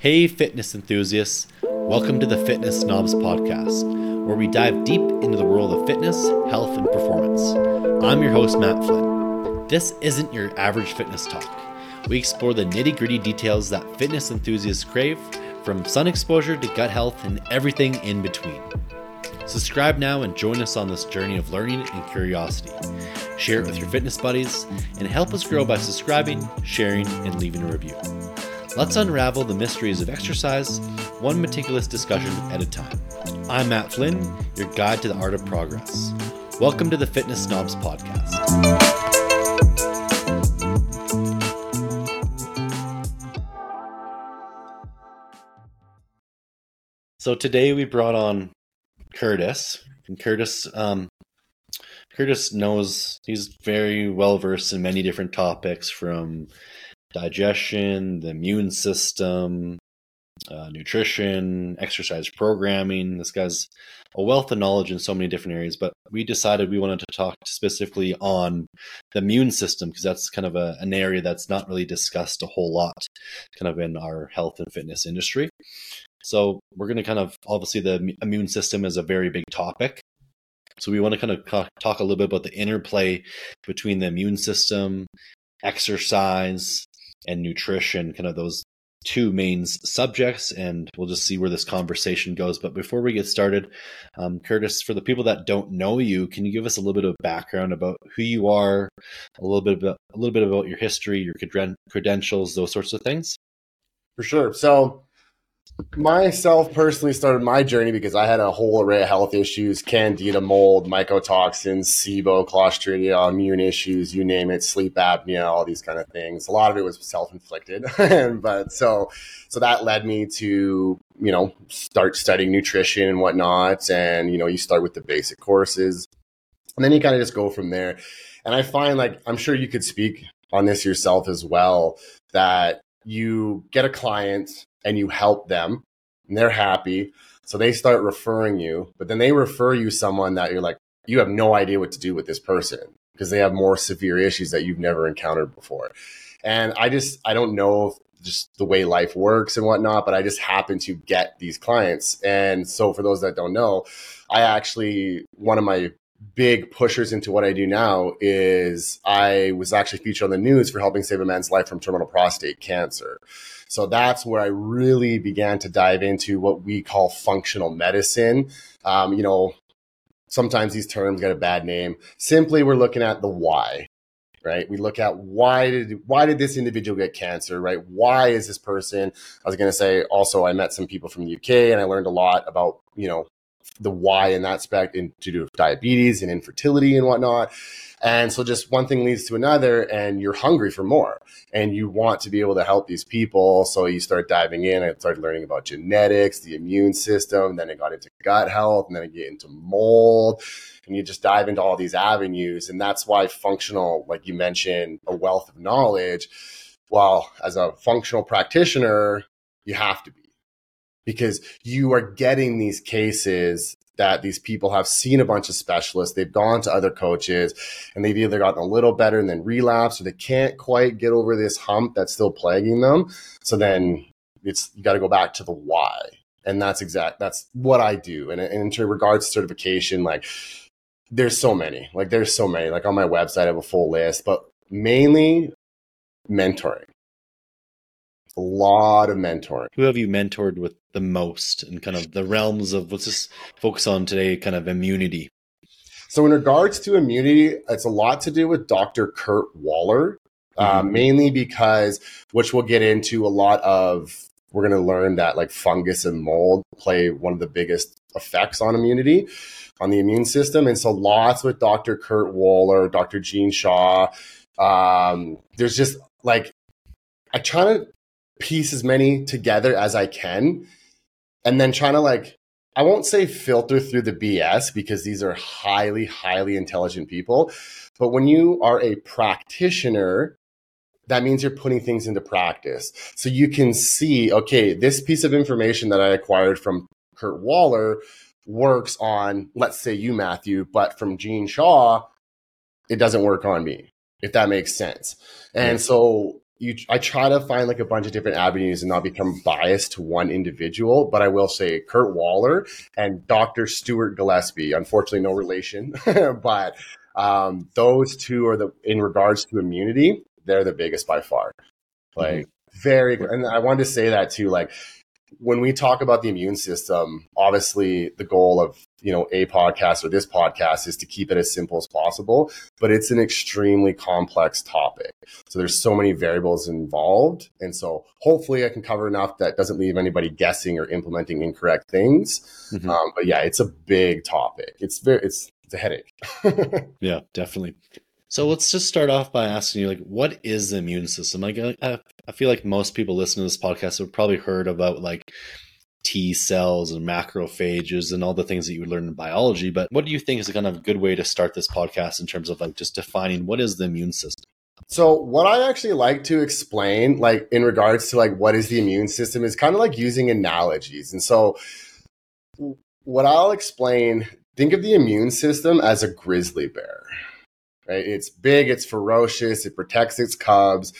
Hey, fitness enthusiasts. Welcome to the Fitness Snobs Podcast, where we dive deep into the world of fitness, health, and performance. I'm your host, Matt Flynn. This isn't your average fitness talk. We explore the nitty gritty details that fitness enthusiasts crave, from sun exposure to gut health and everything in between. Subscribe now and join us on this journey of learning and curiosity. Share it with your fitness buddies and help us grow by subscribing, sharing, and leaving a review. Let's unravel the mysteries of exercise, one meticulous discussion at a time. I'm Matt Flynn, your guide to the art of progress. Welcome to the Fitness Snobs Podcast. So today we brought on Curtis, and Curtis, um, Curtis knows he's very well versed in many different topics, from digestion, the immune system, uh, nutrition, exercise programming. This guy's a wealth of knowledge in so many different areas, but we decided we wanted to talk specifically on the immune system because that's kind of a, an area that's not really discussed a whole lot kind of in our health and fitness industry. So we're going to kind of obviously the immune system is a very big topic. So we want to kind of talk a little bit about the interplay between the immune system, exercise, and nutrition, kind of those two main subjects, and we'll just see where this conversation goes. But before we get started, um, Curtis, for the people that don't know you, can you give us a little bit of background about who you are, a little bit about a little bit about your history, your credentials, those sorts of things? For sure. So myself personally started my journey because I had a whole array of health issues candida, mold, mycotoxins, SIBO, Clostridia, immune issues, you name it, sleep apnea, all these kind of things. A lot of it was self inflicted. but so, so that led me to, you know, start studying nutrition and whatnot. And, you know, you start with the basic courses and then you kind of just go from there. And I find like, I'm sure you could speak on this yourself as well, that you get a client and you help them and they're happy. So they start referring you, but then they refer you someone that you're like, you have no idea what to do with this person because they have more severe issues that you've never encountered before. And I just, I don't know just the way life works and whatnot, but I just happen to get these clients. And so for those that don't know, I actually, one of my big pushers into what I do now is I was actually featured on the news for helping save a man's life from terminal prostate cancer. So that's where I really began to dive into what we call functional medicine. Um, you know, sometimes these terms get a bad name. Simply, we're looking at the why right we look at why did why did this individual get cancer right why is this person i was going to say also i met some people from the uk and i learned a lot about you know the why in that aspect in, to do with diabetes and infertility and whatnot. And so just one thing leads to another and you're hungry for more and you want to be able to help these people. So you start diving in. I started learning about genetics, the immune system, then I got into gut health and then I get into mold and you just dive into all these avenues. And that's why functional, like you mentioned, a wealth of knowledge. Well, as a functional practitioner, you have to be because you are getting these cases that these people have seen a bunch of specialists, they've gone to other coaches, and they've either gotten a little better and then relapsed, or they can't quite get over this hump that's still plaguing them. So then it's you got to go back to the why, and that's exact. That's what I do. And, and in regards to certification, like there's so many, like there's so many. Like on my website, I have a full list, but mainly mentoring a lot of mentoring. Who have you mentored with the most and kind of the realms of let's just focus on today, kind of immunity? So, in regards to immunity, it's a lot to do with Dr. Kurt Woeller, uh, mm-hmm. uh, mainly because, which we'll get into a lot of, we're going to learn that like fungus and mold play one of the biggest effects on immunity, on the immune system. And so, lots with Dr. Kurt Woeller, Dr. Gene Shaw. Um, there's just like, I try to piece as many together as I can and then trying to like I won't say filter through the BS because these are highly highly intelligent people. But when you are a practitioner that means you're putting things into practice. So you can see okay this piece of information that I acquired from Kurt Woeller works on let's say you Matthew but from Gene Shaw it doesn't work on me if that makes sense. And so you I try to find like a bunch of different avenues and not become biased to one individual. But I will say Kurt Woeller and Dr. Stuart Gillespie, unfortunately no relation, but um, those two are the in regards to immunity, they're the biggest by far. Like mm-hmm. very, and I wanted to say that too. Like when we talk about the immune system, obviously the goal of you know a podcast or this podcast is to keep it as simple as possible, but it's an extremely complex topic. So there's so many variables involved, and so hopefully I can cover enough that doesn't leave anybody guessing or implementing incorrect things. Mm-hmm. Um, but yeah, it's a big topic. It's very it's it's a headache. yeah, definitely. So let's just start off by asking you, like, what is the immune system? Like, I, I feel like most people listening to this podcast have probably heard about like T cells and macrophages and all the things that you would learn in biology. But what do you think is a kind of a good way to start this podcast in terms of like just defining what is the immune system? So what I actually like to explain, like in regards to like what is the immune system, is kind of like using analogies. And so what I'll explain, think of the immune system as a grizzly bear. Right? It's big, it's ferocious, it protects its cubs,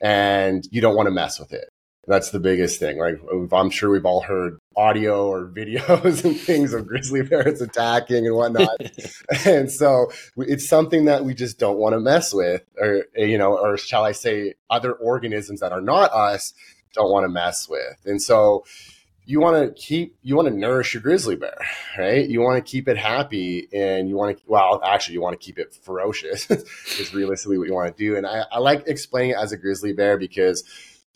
and you don't want to mess with it. That's the biggest thing. Like I'm sure we've all heard audio or videos and things of grizzly bears attacking and whatnot. and so it's something that we just don't want to mess with, or eh, you know, or shall I say, other organisms that are not us don't want to mess with. And so you want to keep you want to nourish your grizzly bear right you want to keep it happy and you want to well actually you want to keep it ferocious is realistically what you want to do and I, I like explaining it as a grizzly bear because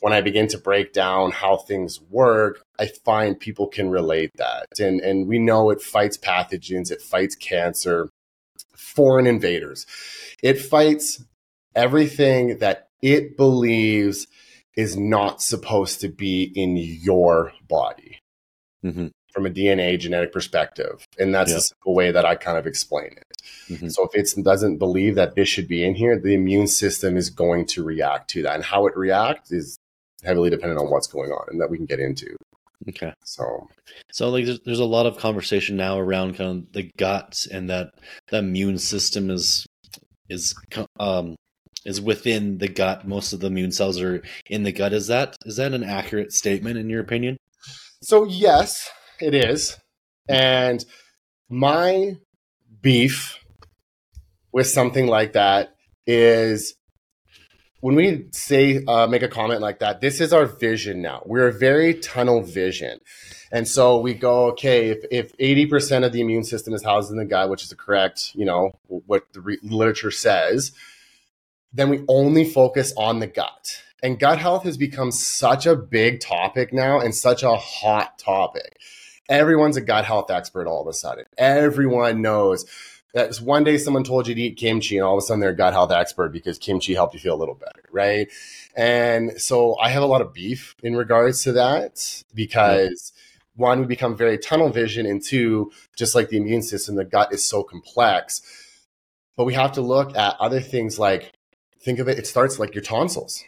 when i begin to break down how things work i find people can relate that and and we know it fights pathogens it fights cancer foreign invaders it fights everything that it believes is not supposed to be in your body mm-hmm. from a DNA genetic perspective. And that's yeah. the simple way that I kind of explain it. Mm-hmm. So if it doesn't believe that this should be in here, the immune system is going to react to that. And how it reacts is heavily dependent on what's going on and that we can get into. Okay. So, so like there's, there's a lot of conversation now around kind of the guts and that the immune system is is um is within the gut. Most of the immune cells are in the gut. Is that is that an accurate statement in your opinion? So yes, it is. And my beef with something like that is when we say uh, make a comment like that this is our vision now we're a very tunnel vision and so we go okay if, if 80% of the immune system is housed in the gut which is the correct you know what the re- literature says then we only focus on the gut. And gut health has become such a big topic now and such a hot topic. Everyone's a gut health expert all of a sudden. Everyone knows that one day someone told you to eat kimchi and all of a sudden they're a gut health expert because kimchi helped you feel a little better, right? And so I have a lot of beef in regards to that because one, we become very tunnel vision, and two, just like the immune system, the gut is so complex. But we have to look at other things like think of it, it starts like your tonsils.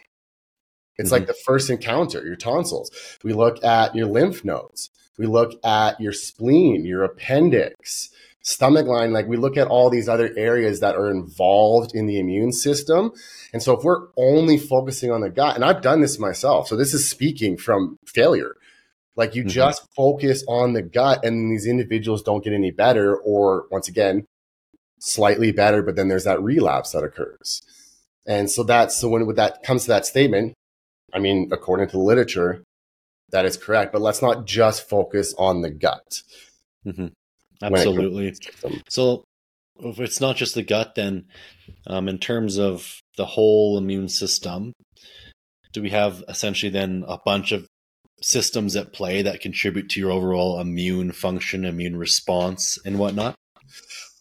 It's mm-hmm. like the first encounter, your tonsils. We look at your lymph nodes. We look at your spleen, your appendix, stomach line. Like we look at all these other areas that are involved in the immune system. And so if we're only focusing on the gut, and I've done this myself, so this is speaking from failure. Like you mm-hmm. just focus on the gut, and these individuals don't get any better, or once again, slightly better, but then there's that relapse that occurs. And so that's so when that comes to that statement, I mean, according to the literature, that is correct. But let's not just focus on the gut. Mm-hmm. Absolutely. So if it's not just the gut, then um, in terms of the whole immune system, do we have essentially then a bunch of systems at play that contribute to your overall immune function, immune response, and whatnot?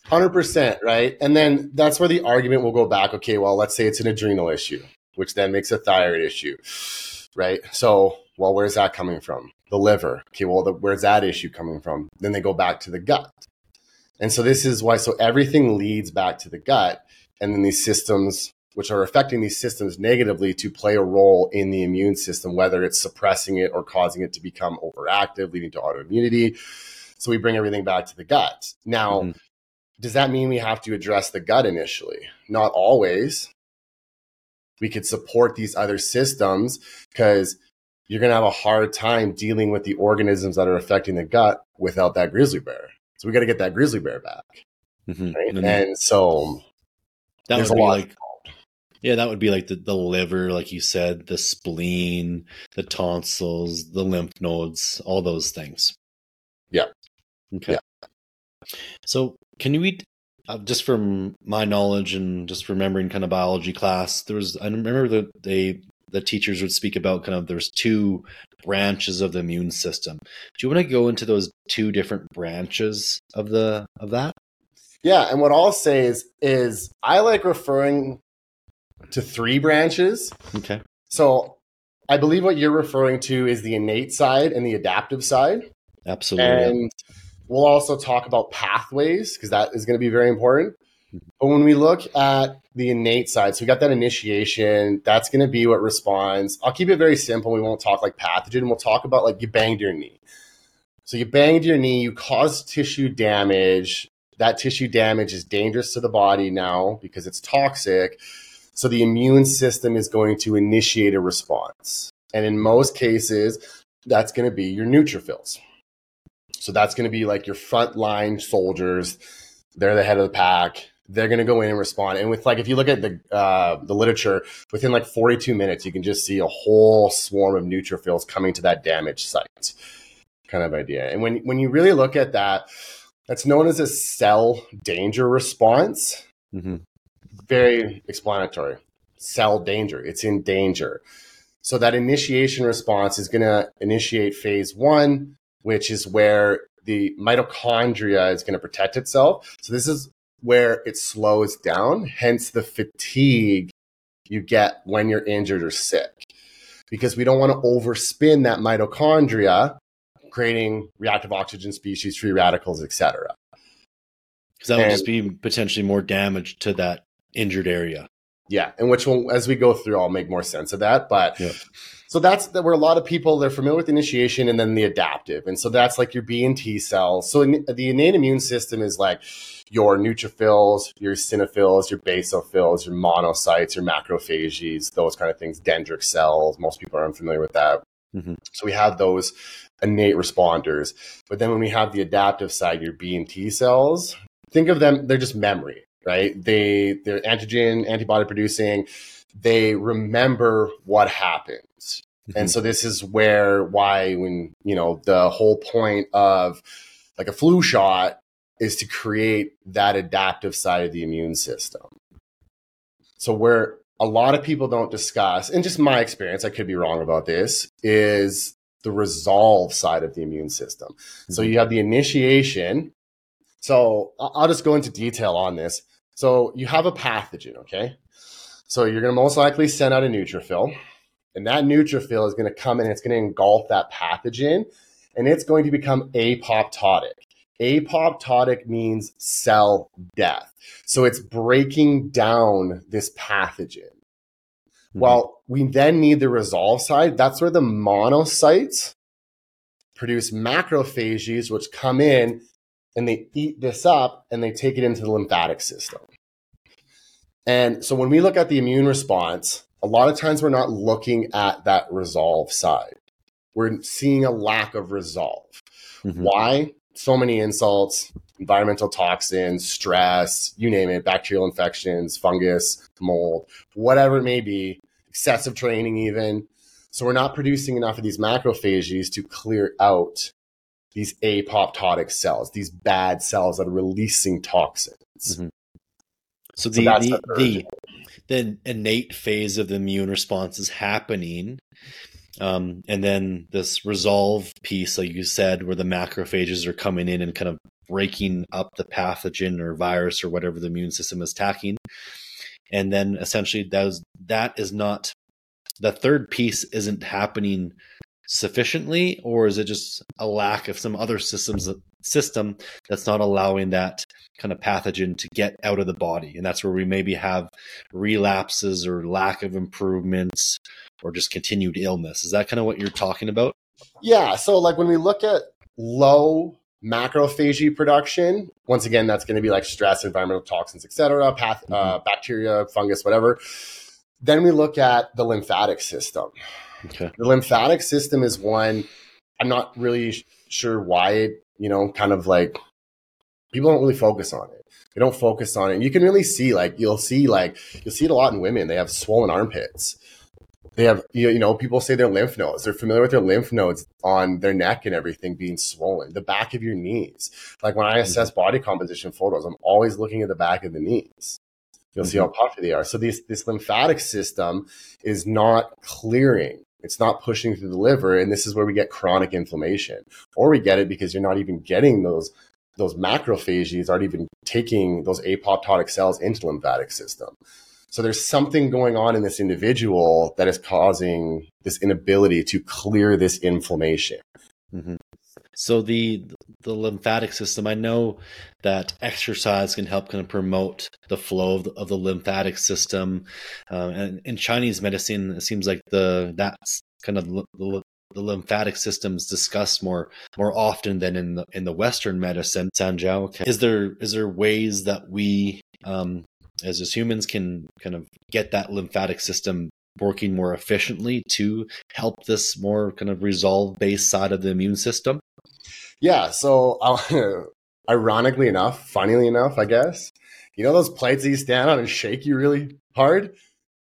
100%, right? And then that's where the argument will go back. Okay, well, let's say it's an adrenal issue, which then makes a thyroid issue, right? So, well, where's that coming from? The liver. Okay, well, the, where's that issue coming from? Then they go back to the gut. And so this is why, so everything leads back to the gut. And then these systems, which are affecting these systems negatively, to play a role in the immune system, whether it's suppressing it or causing it to become overactive, leading to autoimmunity. So we bring everything back to the gut. Now, mm-hmm does that mean we have to address the gut initially? Not always. we could support these other systems because you're going to have a hard time dealing with the organisms that are affecting the gut without that grizzly bear. So we got to get that grizzly bear back. Mhm. Right? And And so that there's would a be lot like yeah, that would be like the, the liver, like you said, the spleen, the tonsils, the lymph nodes, all those things. Yeah. Okay. So can you eat uh, just from my knowledge and just remembering kind of biology class, there was I remember that they the teachers would speak about kind of there's two branches of the immune system. Do you want to go into those two different branches of the of that? Yeah, and what I'll say is is I like referring to three branches. Okay. So I believe what you're referring to is the innate side and the adaptive side. Absolutely. And we'll also talk about pathways because that is going to be very important. But when we look at the innate side, so we got that initiation, that's going to be what responds. I'll keep it very simple. We won't talk like pathogen. We'll talk about like you banged your knee. So you banged your knee, you caused tissue damage. That tissue damage is dangerous to the body now because it's toxic. So the immune system is going to initiate a response. And in most cases, that's going to be your neutrophils. So that's going to be like your frontline soldiers. They're the head of the pack. They're going to go in and respond. And with like, if you look at the uh, the literature, within like 42 minutes, you can just see a whole swarm of neutrophils coming to that damaged site, kind of idea. And when when you really look at that, that's known as a cell danger response. hmm Very explanatory. Cell danger. It's in danger. So that initiation response is going to initiate phase one, which is where the mitochondria is going to protect itself. So this is where it slows down, hence the fatigue you get when you're injured or sick. Because we don't want to overspin that mitochondria, creating reactive oxygen species, free radicals, etc. Because that would just be potentially more damage to that injured area. Yeah, and which will, as we go through, I'll make more sense of that. But Yeah. so that's that where a lot of people they're familiar with initiation and then the adaptive, and so that's like your B and T cells. So in, the innate immune system is like your neutrophils, your eosinophils, your basophils, your monocytes, your macrophages, those kind of things. Dendritic cells. Most people are unfamiliar with that. Mhm. So we have those innate responders, but then when we have the adaptive side, your B and T cells, think of them they're just memory right they they're antigen antibody producing they remember what happens and so this is where why when you know the whole point of like a flu shot is to create that adaptive side of the immune system so where a lot of people don't discuss and just my experience i could be wrong about this is the resolve side of the immune system so you mm-hmm. have the initiation so I'll just go into detail on this. So you have a pathogen, okay? So you're going to most likely send out a neutrophil, and that neutrophil is going to come in and it's going to engulf that pathogen, and it's going to become apoptotic. Apoptotic means cell death. So it's breaking down this pathogen. Mhm. Well, we then need the resolve side. That's where the monocytes produce macrophages, which come in and they eat this up and they take it into the lymphatic system. And so when we look at the immune response, a lot of times we're not looking at that resolve side. We're seeing a lack of resolve. Mhm. Why? So many insults, environmental toxins, stress, you name it, bacterial infections, fungus, mold, whatever it may be, excessive training, even. So we're not producing enough of these macrophages to clear out these apoptotic cells, these bad cells that are releasing toxins. Mhm. So So the the, the the the innate phase of the immune response is happening, um, and then this resolve piece, like you said, where the macrophages are coming in and kind of breaking up the pathogen or virus or whatever the immune system is attacking, and then essentially that is, that is not the third piece isn't happening sufficiently, or is it just a lack of some other systems system that's not allowing that kind of pathogen to get out of the body and that's where we maybe have relapses or lack of improvements or just continued illness is that kind of what you're talking about Yeah. So, like when we look at low macrophagy production, once again, that's going to be like stress, environmental toxins, etc., path, uh, bacteria, fungus, whatever. Then we look at the lymphatic system. Okay. The lymphatic system is one I'm not really sure why it, you know, kind of like people don't really focus on it. They don't focus on it. And you can really see, like, you'll see, like, you'll see it a lot in women. They have swollen armpits. They have, you you know, people say their lymph nodes. They're familiar with their lymph nodes on their neck and everything being swollen. The back of your knees. Like when I mm-hmm. assess body composition photos, I'm always looking at the back of the knees. You'll see mm-hmm. how puffy they are. So this this lymphatic system is not clearing. It's not pushing through the liver, and this is where we get chronic inflammation, or we get it because you're not even getting those those macrophages aren't even taking those apoptotic cells into the lymphatic system. So there's something going on in this individual that is causing this inability to clear this inflammation. hmm So the the lymphatic system, I know that exercise can help kind of promote the flow of the, of the lymphatic system. Um, and in Chinese medicine, it seems like the that's kind of the, the, lymphatic system is discussed more more often than in the in the Western medicine. Sanjiao, okay. is there is there ways that we um, as as humans can kind of get that lymphatic system working more efficiently to help this more kind of resolve based side of the immune system? Yeah. So, uh, ironically enough, funnily enough, I guess, you know those plates that you stand on and shake you really hard?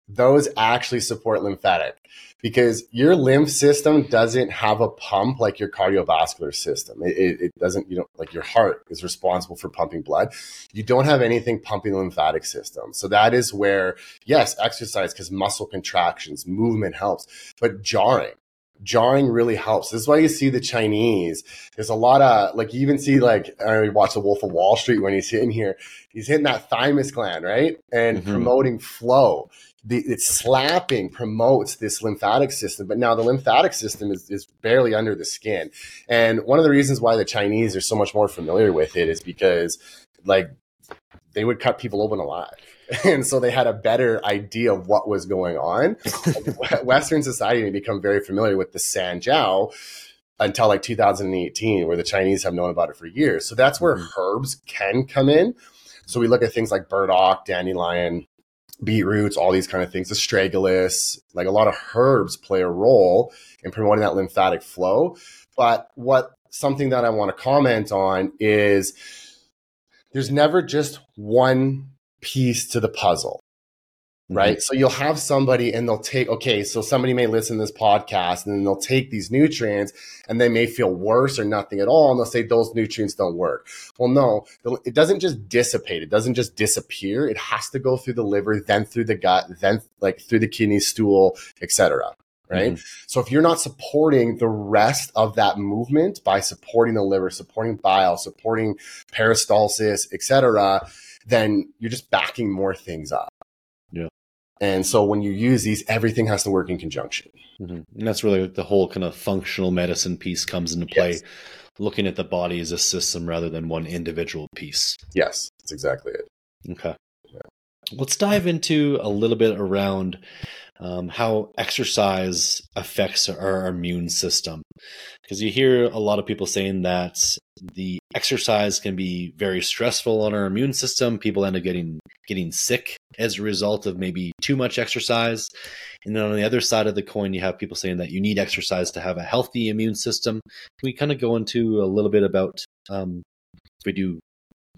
Those actually support lymphatic because your lymph system doesn't have a pump like your cardiovascular system. It, it, it doesn't, you know, like your heart is responsible for pumping blood. You don't have anything pumping the lymphatic system. So that is where, yes, exercise because muscle contractions, movement helps, but jarring jarring really helps. This is why you see the Chinese. There's a lot of like you even see like I watch the Wolf of Wall Street when he's hitting here. He's hitting that thymus gland, right? And Mhm. promoting flow. The, it's slapping promotes this lymphatic system, but now the lymphatic system is, is barely under the skin. And one of the reasons why the Chinese are so much more familiar with it is because like they would cut people open alive. And so they had a better idea of what was going on. Western society had become very familiar with the Sanjiao until like 2018, where the Chinese have known about it for years. So that's where Mhm. herbs can come in. So we look at things like burdock, dandelion, beetroots, all these kind of things, astragalus, like a lot of herbs play a role in promoting that lymphatic flow. But what something that I want to comment on is there's never just one piece to the puzzle right? So you'll have somebody and they'll take, okay, so somebody may listen to this podcast and then they'll take these nutrients and they may feel worse or nothing at all. And they'll say those nutrients don't work. Well, no, it doesn't just dissipate. It doesn't just disappear. It has to go through the liver, then through the gut, then like through the kidney, stool, etc. Right. Mhm. So if you're not supporting the rest of that movement by supporting the liver, supporting bile, supporting peristalsis, etc., then you're just backing more things up. Yeah. And so when you use these, everything has to work in conjunction. Mhm. And that's really the whole kind of functional medicine piece comes into play, Yes. looking at the body as a system rather than one individual piece. Yes, that's exactly it. Okay. Let's dive into a little bit around um, how exercise affects our immune system. Because you hear a lot of people saying that the exercise can be very stressful on our immune system. People end up getting getting sick as a result of maybe too much exercise. And then on the other side of the coin, you have people saying that you need exercise to have a healthy immune system. Can we kind of go into a little bit about um, if we do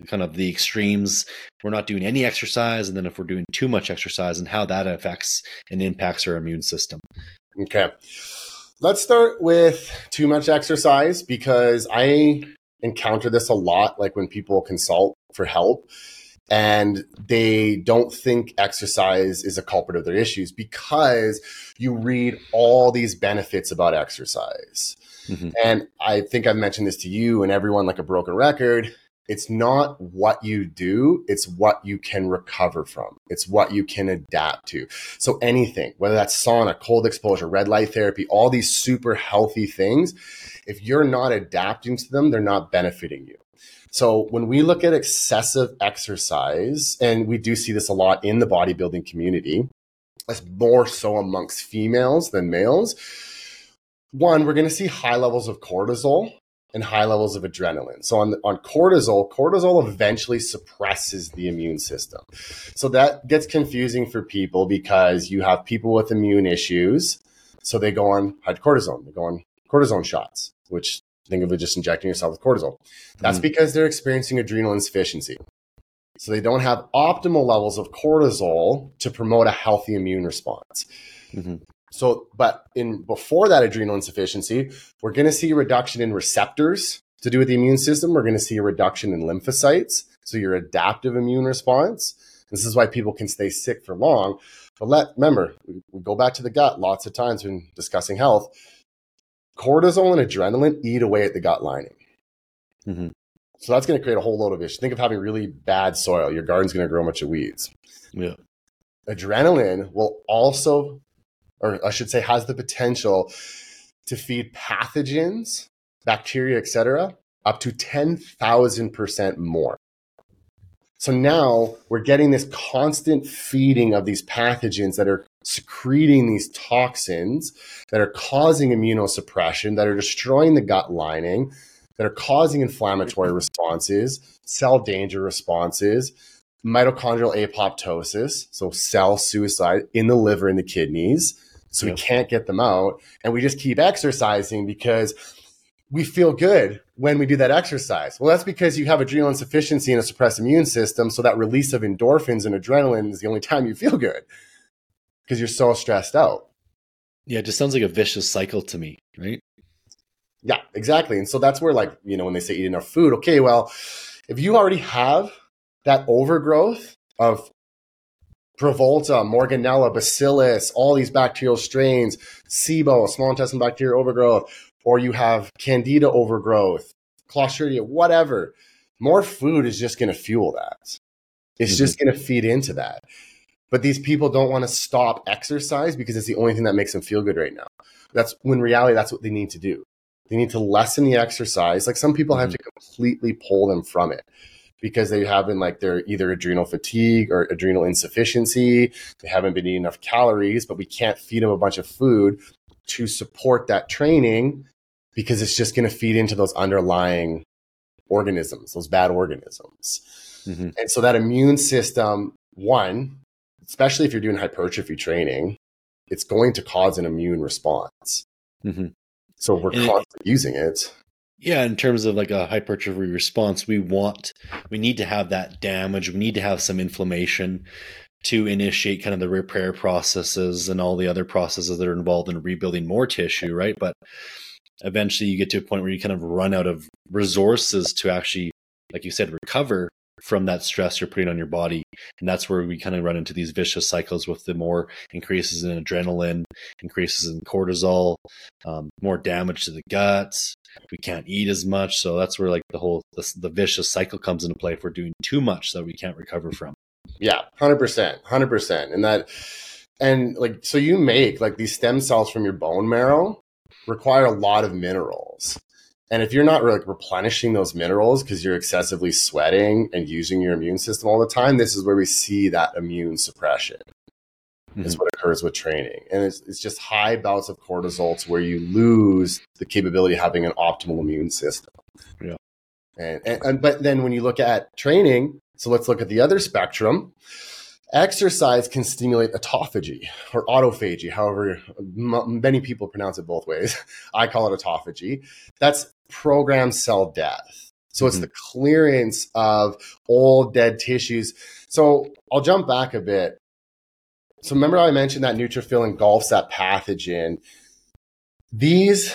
kind of the extremes we're not doing any exercise and then if we're doing too much exercise and how that affects and impacts our immune system Okay. Let's start with too much exercise because I encounter this a lot, like when people consult for help and they don't think exercise is a culprit of their issues because you read all these benefits about exercise. Mhm. And I think I've mentioned this to you and everyone like a broken record. It's not what you do, it's what you can recover from. It's what you can adapt to. So anything, whether that's sauna, cold exposure, red light therapy, all these super healthy things, if you're not adapting to them, they're not benefiting you. So when we look at excessive exercise, and we do see this a lot in the bodybuilding community, it's more so amongst females than males. One, we're going to see high levels of cortisol and high levels of adrenaline. So on on cortisol, cortisol eventually suppresses the immune system. So that gets confusing for people because you have people with immune issues, so they go on hydrocortisone, they go on cortisone shots, which think of it just injecting yourself with cortisol. That's mm. because they're experiencing adrenal insufficiency. So they don't have optimal levels of cortisol to promote a healthy immune response. Mm-hmm. So, but in before that adrenal insufficiency, we're going to see a reduction in receptors to do with the immune system. We're going to see a reduction in lymphocytes, so your adaptive immune response. This is why people can stay sick for long. But let remember, we go back to the gut lots of times when discussing health. Cortisol and adrenaline eat away at the gut lining. Mm-hmm. So that's going to create a whole load of issues. Think of having really bad soil. Your garden's going to grow a bunch of weeds. Yeah. Adrenaline will also, or I should say, has the potential to feed pathogens, bacteria, etc., up to 10,000% more. So now we're getting this constant feeding of these pathogens that are secreting these toxins that are causing immunosuppression, that are destroying the gut lining, that are causing inflammatory responses, cell danger responses, mitochondrial apoptosis, so cell suicide in the liver and the kidneys. So we can't get them out. And we just keep exercising because we feel good when we do that exercise. Well, that's because you have adrenal insufficiency and a suppressed immune system. So that release of endorphins and adrenaline is the only time you feel good because you're so stressed out. Yeah, it just sounds like a vicious cycle to me, right? Yeah, exactly. And so that's where, like, you know, when they say eat enough food, okay, well, if you already have that overgrowth of Prevotella, Morganella, Bacillus, all these bacterial strains, SIBO, small intestine bacteria overgrowth, or you have Candida overgrowth, Clostridia, whatever, more food is just going to fuel that. It's mm-hmm. just going to feed into that. But these people don't want to stop exercise because it's the only thing that makes them feel good right now. That's when reality, that's what they need to do. They need to lessen the exercise. Like some people have mm-hmm. to completely pull them from it because they haven't like they're either adrenal fatigue or adrenal insufficiency. They haven't been eating enough calories, but we can't feed them a bunch of food to support that training because it's just going to feed into those underlying organisms, those bad organisms. Mm-hmm. And so that immune system, one, especially if you're doing hypertrophy training, it's going to cause an immune response. Mm-hmm. So we're and constantly it, using it. Yeah, in terms of like a hypertrophy response, we want, we need to have that damage. We need to have some inflammation to initiate kind of the repair processes and all the other processes that are involved in rebuilding more tissue, right? But eventually you get to a point where you kind of run out of resources to actually, like you said, recover from that stress you're putting on your body. And that's where we kind of run into these vicious cycles with the more increases in adrenaline, increases in cortisol, um, more damage to the guts. We can't eat as much. So that's where like the whole, the, the vicious cycle comes into play if we're doing too much that we can't recover from. Yeah, 100%. 100%. And that, and like, so you make like these stem cells from your bone marrow require a lot of minerals. And if you're not like replenishing those minerals because you're excessively sweating and using your immune system all the time, this is where we see that immune suppression. Mm-hmm. Is what occurs with training, and it's, it's just high bouts of cortisol to where you lose the capability of having an optimal immune system. Yeah, and, and, and but then when you look at training, so let's look at the other spectrum. Exercise can stimulate autophagy or autophagy, however, m- many people pronounce it both ways. I call it autophagy. That's programmed cell death. So it's mm-hmm. the clearance of old dead tissues. So I'll jump back a bit. So remember I mentioned that neutrophil engulfs that pathogen. These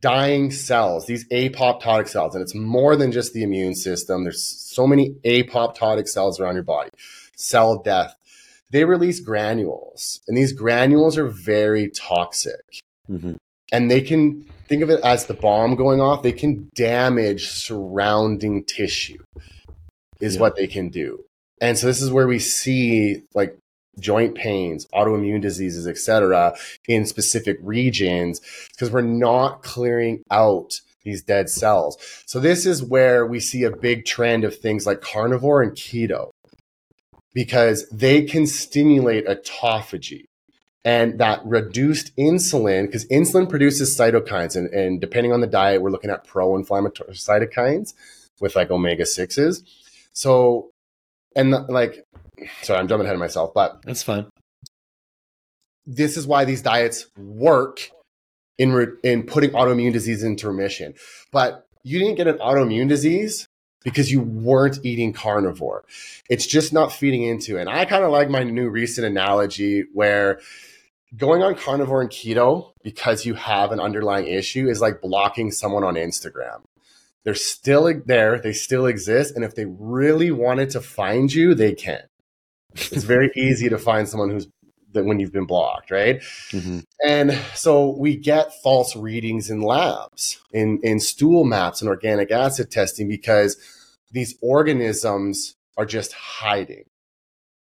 dying cells, these apoptotic cells, and it's more than just the immune system. There's so many apoptotic cells around your body. Cell death. They release granules, and these granules are very toxic. Mm-hmm. And they can think of it as the bomb going off, they can damage surrounding tissue, is yeah. what they can do. And so this is where we see like joint pains, autoimmune diseases, etc., in specific regions because we're not clearing out these dead cells. So this is where we see a big trend of things like carnivore and keto because they can stimulate autophagy. And that reduced insulin, because insulin produces cytokines, and, and depending on the diet, we're looking at pro inflammatory cytokines with like omega 6s. So, and the, like, sorry, I'm jumping ahead of myself, but That's fine. this is why these diets work in re- in putting autoimmune disease into remission. But you didn't get an autoimmune disease because you weren't eating carnivore. It's just not feeding into it. And I kind of like my new recent analogy where going on carnivore and keto because you have an underlying issue is like blocking someone on Instagram. They're still there, they still exist, and if they really wanted to find you, they can. It's very easy to find someone who's that when you've been blocked, right? hmm And so we get false readings in labs, in, in stool maps and organic acid testing because these organisms are just hiding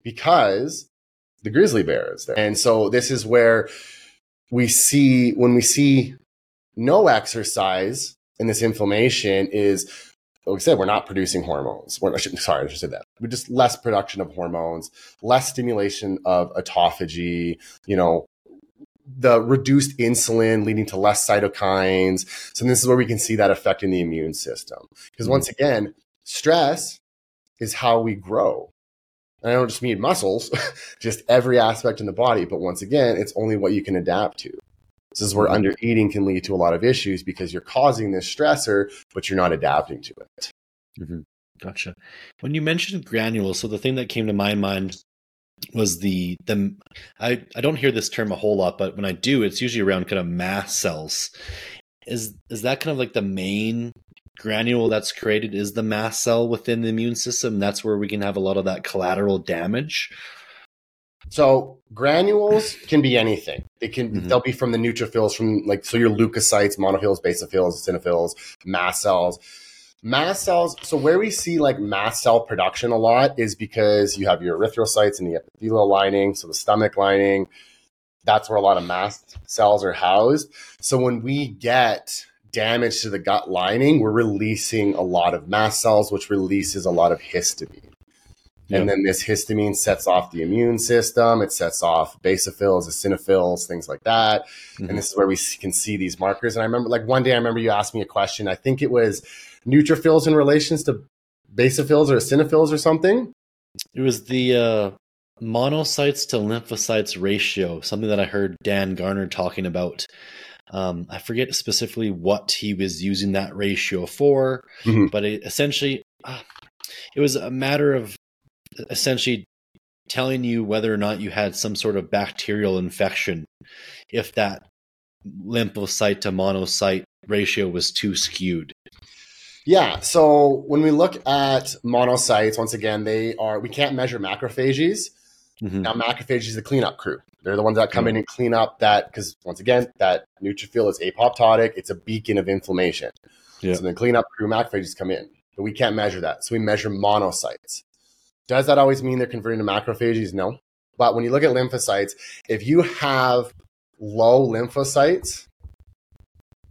because the grizzly bear is there. And so this is where we see, when we see no exercise and this inflammation is, like I said, we're not producing hormones. We're, I should, sorry, I should say that. We just less production of hormones, less stimulation of autophagy, you know, the reduced insulin leading to less cytokines. So this is where we can see that affecting the immune system. Because hmm. once again, stress is how we grow. And I don't just mean muscles, just every aspect in the body. But once again, it's only what you can adapt to. This is where mm-hmm. under eating can lead to a lot of issues because you're causing this stressor, but you're not adapting to it. Mm-hmm. Gotcha. When you mentioned granules, so the thing that came to my mind was the the I I don't hear this term a whole lot, but when I do, it's usually around kind of mast cells. Is is that kind of like the main granule that's created? Is the mast cell within the immune system? That's where we can have a lot of that collateral damage. So granules can be anything. They can Mhm. they'll be from the neutrophils, from like so your leukocytes, monophils, basophils, eosinophils, mast cells. Mast cells. So where we see like mast cell production a lot is because you have your erythrocytes in the epithelial lining, so the stomach lining. That's where a lot of mast cells are housed. So when we get damage to the gut lining, we're releasing a lot of mast cells, which releases a lot of histamine. Yep. And then this histamine sets off the immune system. It sets off basophils, eosinophils, things like that. Mhm. And this is where we can see these markers. And I remember, like one day, I remember you asked me a question. I think it was neutrophils in relations to basophils or eosinophils or something. It was the uh, monocytes to lymphocytes ratio, something that I heard Dan Garner talking about. Um, I forget specifically what he was using that ratio for, Mhm. but it essentially uh, it was a matter of essentially telling you whether or not you had some sort of bacterial infection if that lymphocyte to monocyte ratio was too skewed. Yeah. So when we look at monocytes, once again, they are, we can't measure macrophages. Mhm. Now, macrophages is the cleanup crew. They're the ones that come in and clean up that, because once again, that neutrophil is apoptotic. It's a beacon of inflammation. Yeah. So the cleanup crew macrophages come in, but we can't measure that. So we measure monocytes. Does that always mean they're converting to macrophages? No. But when you look at lymphocytes, if you have low lymphocytes,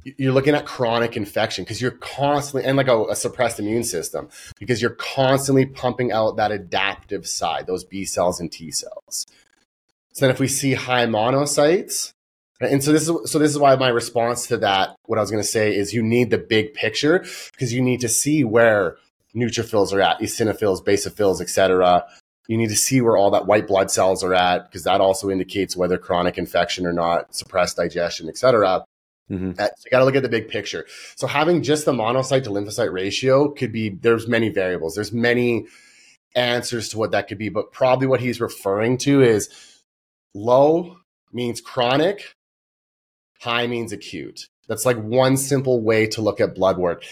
you're looking at chronic infection because you're constantly and like a, a, suppressed immune system because you're constantly pumping out that adaptive side those b cells and t cells. So then if we see high monocytes and so this is so this is why my response to that what i was going to say is you need the big picture because you need to see where neutrophils are at eosinophils basophils etc you need to see where all that white blood cells are at because that also indicates whether chronic infection or not suppressed digestion etc Mm-hmm. so you got to look at the big picture. So having just the monocyte to lymphocyte ratio could be there's many variables. There's many answers to what that could be, but probably what he's referring to is low means chronic, high means acute. That's like one simple way to look at blood work.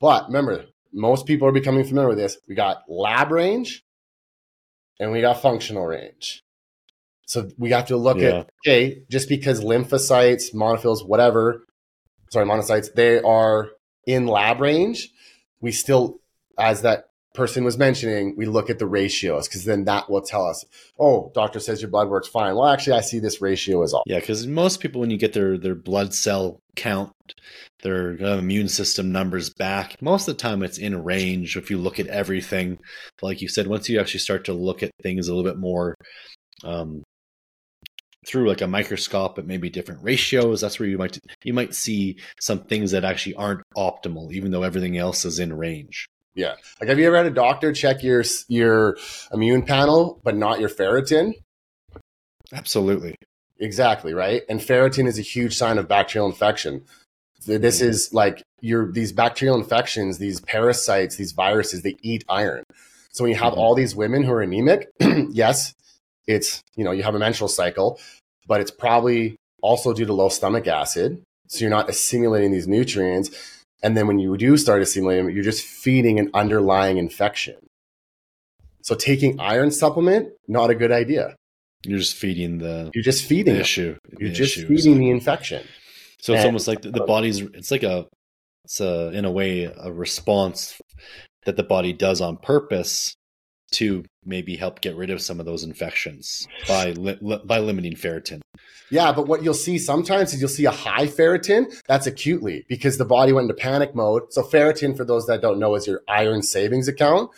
But remember, most people are becoming familiar with this. We got lab range and we got functional range. So we have to look Yeah. at okay, just because lymphocytes, monophils, whatever, sorry, monocytes, they are in lab range, we still, as that person was mentioning, we look at the ratios because then that will tell us, oh, doctor says your blood works fine. Well, actually, I see this ratio is off. Yeah, because most people, when you get their their blood cell count, their uh, immune system numbers back, most of the time it's in range. If you look at everything, like you said, once you actually start to look at things a little bit more, um, through like a microscope at maybe different ratios, that's where you might you might see some things that actually aren't optimal, even though everything else is in range. Yeah. Like, have you ever had a doctor check your your immune panel, but not your ferritin? Absolutely. Exactly right. And ferritin is a huge sign of bacterial infection. This Mhm. is like your these bacterial infections, these parasites, these viruses. They eat iron. So when you have Mhm. all these women who are anemic, yes, it's you know you have a menstrual cycle, but it's probably also due to low stomach acid. So you're not assimilating these nutrients. And then when you do start assimilating them, you're just feeding an underlying infection. So taking iron supplement, not a good idea. You're just feeding the, You're just feeding the issue. You're just issue. feeding the infection. So it's and- almost like the, the body's. It's like a. It's a in a way a response that the body does on purpose to maybe help get rid of some of those infections by li- li- by limiting ferritin. Yeah, but what you'll see sometimes is you'll see a high ferritin. That's acutely because the body went into panic mode. So ferritin, for those that don't know, is your iron savings account.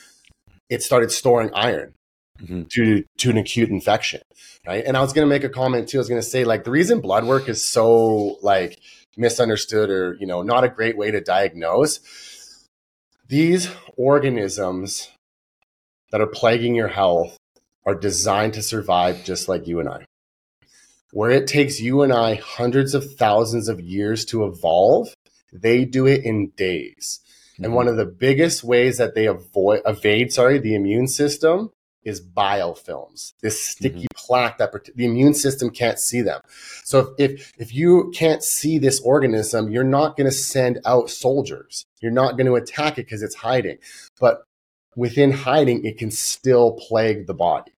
It started storing iron Mhm. due to an acute infection, right? And I was going to make a comment too. I was going to say like the reason blood work is so like misunderstood or you know not a great way to diagnose these organisms that are plaguing your health are designed to survive just like you and I. Where it takes you and I hundreds of thousands of years to evolve, they do it in days. And mm-hmm. one of the biggest ways that they avoid evade, sorry, the immune system is biofilms. This sticky mm-hmm. plaque that the immune system can't see them. So if, if if you can't see this organism, you're not going to send out soldiers. You're not going to attack it because it's hiding. But within hiding, it can still plague the body.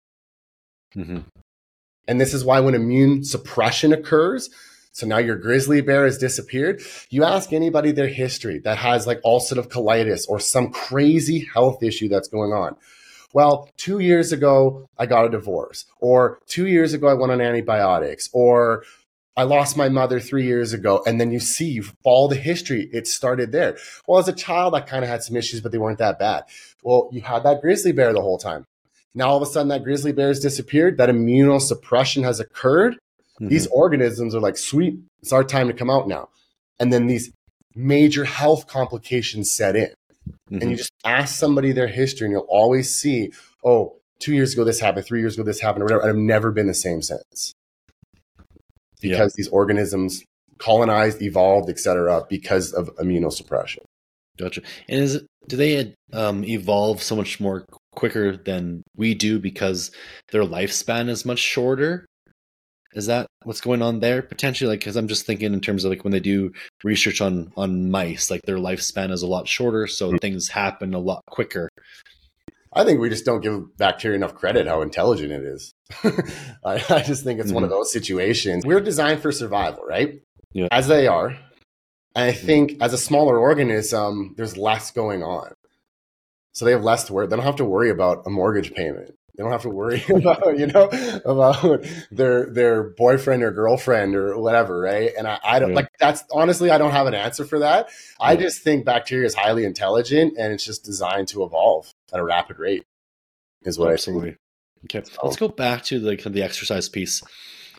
Mhm. And this is why when immune suppression occurs, so now your grizzly bear has disappeared. You ask anybody their history that has like ulcerative colitis or some crazy health issue that's going on. Well, two years ago, I got a divorce, or two years ago, I went on antibiotics, or I lost my mother three years ago. And then you see, you follow the history, it started there. Well, as a child, I kind of had some issues, but they weren't that bad. Well, you had that grizzly bear the whole time. Now, all of a sudden, that grizzly bear has disappeared, that immunosuppression has occurred. Mhm. These organisms are like, sweet, it's our time to come out now. And then these major health complications set in. Mhm. And you just ask somebody their history, and you'll always see, oh, two years ago this happened, three years ago this happened, or whatever. And I've never been the same since Yeah. because these organisms colonized, evolved, etc., because of immunosuppression. Gotcha. And is it, do they um, evolve so much more quicker than we do because their lifespan is much shorter? Is that what's going on there potentially? Like, because I'm just thinking in terms of like when they do research on on mice, like their lifespan is a lot shorter, so Hmm. things happen a lot quicker. I think we just don't give bacteria enough credit how intelligent it is. I, I just think it's one of mm-hmm. those situations. We're designed for survival, right? Yeah. As they are. And I mm-hmm. think as a smaller organism, there's less going on. So they have less to worry. They don't have to worry about a mortgage payment. They don't have to worry about, you know, about their their boyfriend or girlfriend or whatever, right? And I, I don't Yeah. like that's honestly I don't have an answer for that. I just think bacteria is highly intelligent and it's just designed to evolve at a rapid rate. Is what I think. Okay, So- let's go back to the kind of the exercise piece.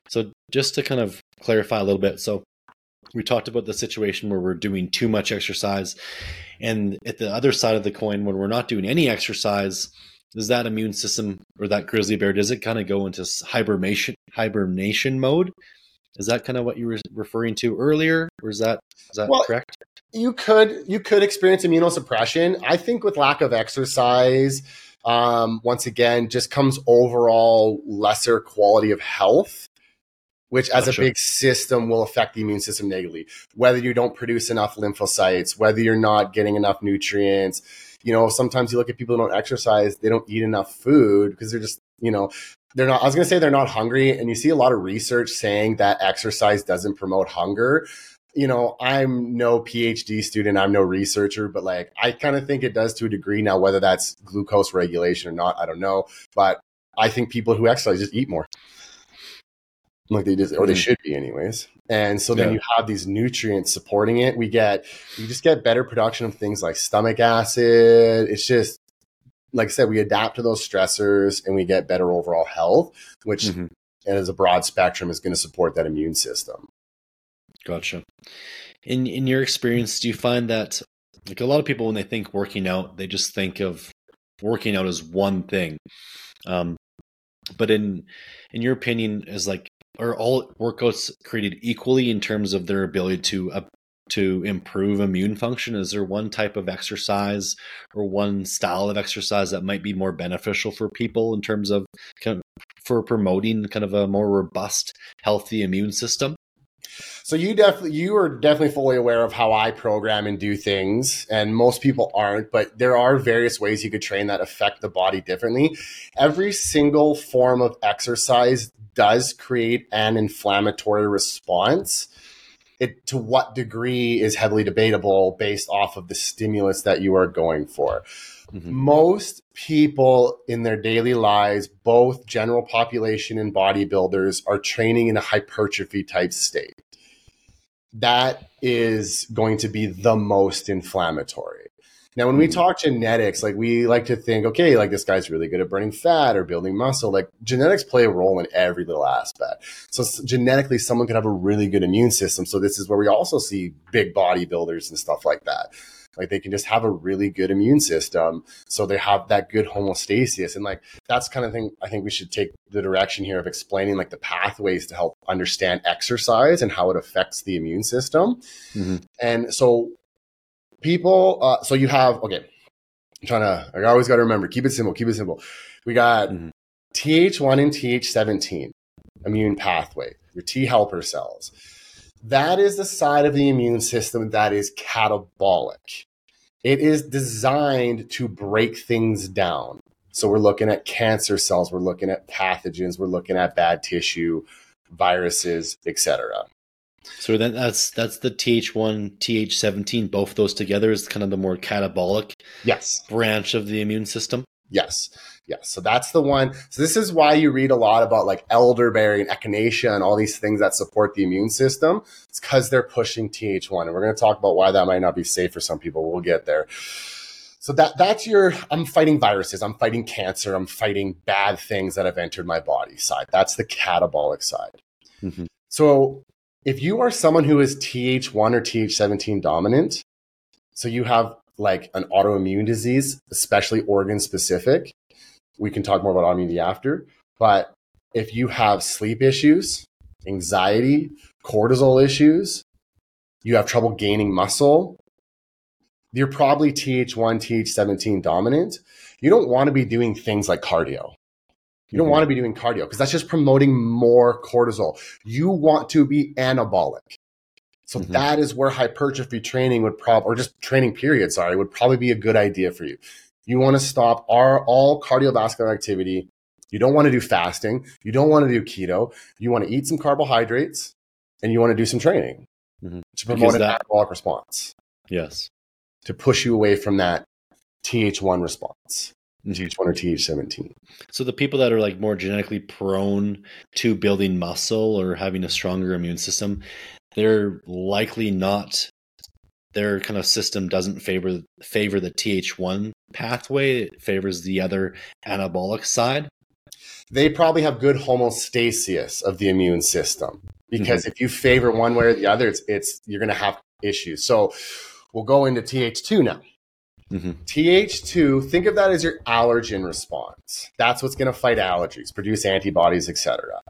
So just to kind of clarify a little bit, so we talked about the situation where we're doing too much exercise, and at the other side of the coin, when we're not doing any exercise, does that immune system or that grizzly bear does it kind of go into hibernation hibernation mode? Is that kind of what you were referring to earlier, or is that is that Well, correct? you could you could experience immunosuppression. I think with lack of exercise, um, once again, just comes overall lesser quality of health, which as Gotcha. a big system will affect the immune system negatively. Whether you don't produce enough lymphocytes, whether you're not getting enough nutrients. You know, sometimes you look at people who don't exercise, they don't eat enough food because they're just, you know, they're not, I was going to say they're not hungry. And you see a lot of research saying that exercise doesn't promote hunger you know, I'm no PhD student, I'm no researcher, but like I kind of think it does to a degree now, whether that's glucose regulation or not, I don't know. But I think people who exercise just eat more. Like they just, or they Mhm. should be, anyways. And so then Yeah. you have these nutrients supporting it. We get, you just get better production of things like stomach acid. It's just, like I said, we adapt to those stressors and we get better overall health, which Mhm. and as a broad spectrum is going to support that immune system. Gotcha. In in your experience, do you find that like a lot of people when they think working out, they just think of working out as one thing. Um, but in in your opinion, is like are all workouts created equally in terms of their ability to to improve immune function? Is there one type of exercise or one style of exercise that might be more beneficial for people in terms of, kind of for promoting kind of a more robust, healthy immune system? So you definitely you are definitely fully aware of how I program and do things, and most people aren't. But there are various ways you could train that affect the body differently. Every single form of exercise does create an inflammatory response. It to what degree is heavily debatable based off of the stimulus that you are going for. Mm-hmm. Most people in their daily lives, both general population and bodybuilders, are training in a hypertrophy type state that is going to be the most inflammatory. Now, when we hmm. talk genetics, like we like to think, okay, like this guy's really good at burning fat or building muscle. Like genetics play a role in every little aspect. So genetically, someone could have a really good immune system. So this is where we also see big bodybuilders and stuff like that. Like they can just have a really good immune system. So they have that good homeostasis. And like that's kind of thing I think we should take the direction here of explaining like the pathways to help understand exercise and how it affects the immune system. Mm-hmm. And so people, uh, so you have, okay, I'm trying to, I always got to remember, keep it simple, keep it simple. We got mm-hmm. Th1 and Th17 immune pathway, your T helper cells. That is the side of the immune system that is catabolic. It is designed to break things down. So we're looking at cancer cells, we're looking at pathogens, we're looking at bad tissue, viruses, etc. So then that's that's the TH1, TH17, both those together is kind of the more catabolic yes branch of the immune system. Yes. Yes. So that's the one. So this is why you read a lot about like elderberry and echinacea and all these things that support the immune system. It's because they're pushing TH1. And we're going to talk about why that might not be safe for some people. We'll get there. So that that's your I'm fighting viruses, I'm fighting cancer, I'm fighting bad things that have entered my body side. That's the catabolic side. Mm-hmm. So if you are someone who is TH1 or TH17 dominant, so you have like an autoimmune disease, especially organ specific, we can talk more about autoimmunity after. But if you have sleep issues, anxiety, cortisol issues, you have trouble gaining muscle, you're probably TH1, TH17 dominant. You don't want to be doing things like cardio. You don't mm-hmm. want to be doing cardio because that's just promoting more cortisol. You want to be anabolic. So mm-hmm. that is where hypertrophy training would probably, or just training period, sorry, would probably be a good idea for you. You want to stop our, all cardiovascular activity. You don't want to do fasting. You don't want to do keto. You want to eat some carbohydrates and you want to do some training mm-hmm. to promote an that, metabolic response. Yes. To push you away from that TH1 response. TH1 or TH17. So the people that are like more genetically prone to building muscle or having a stronger immune system, they're likely not their kind of system doesn't favor favor the TH1 pathway, it favors the other anabolic side. They probably have good homeostasis of the immune system because mm-hmm. if you favor one way or the other, it's, it's you're going to have issues. So we'll go into TH2 now. Mm-hmm. TH2, think of that as your allergen response. That's what's going to fight allergies, produce antibodies, etc.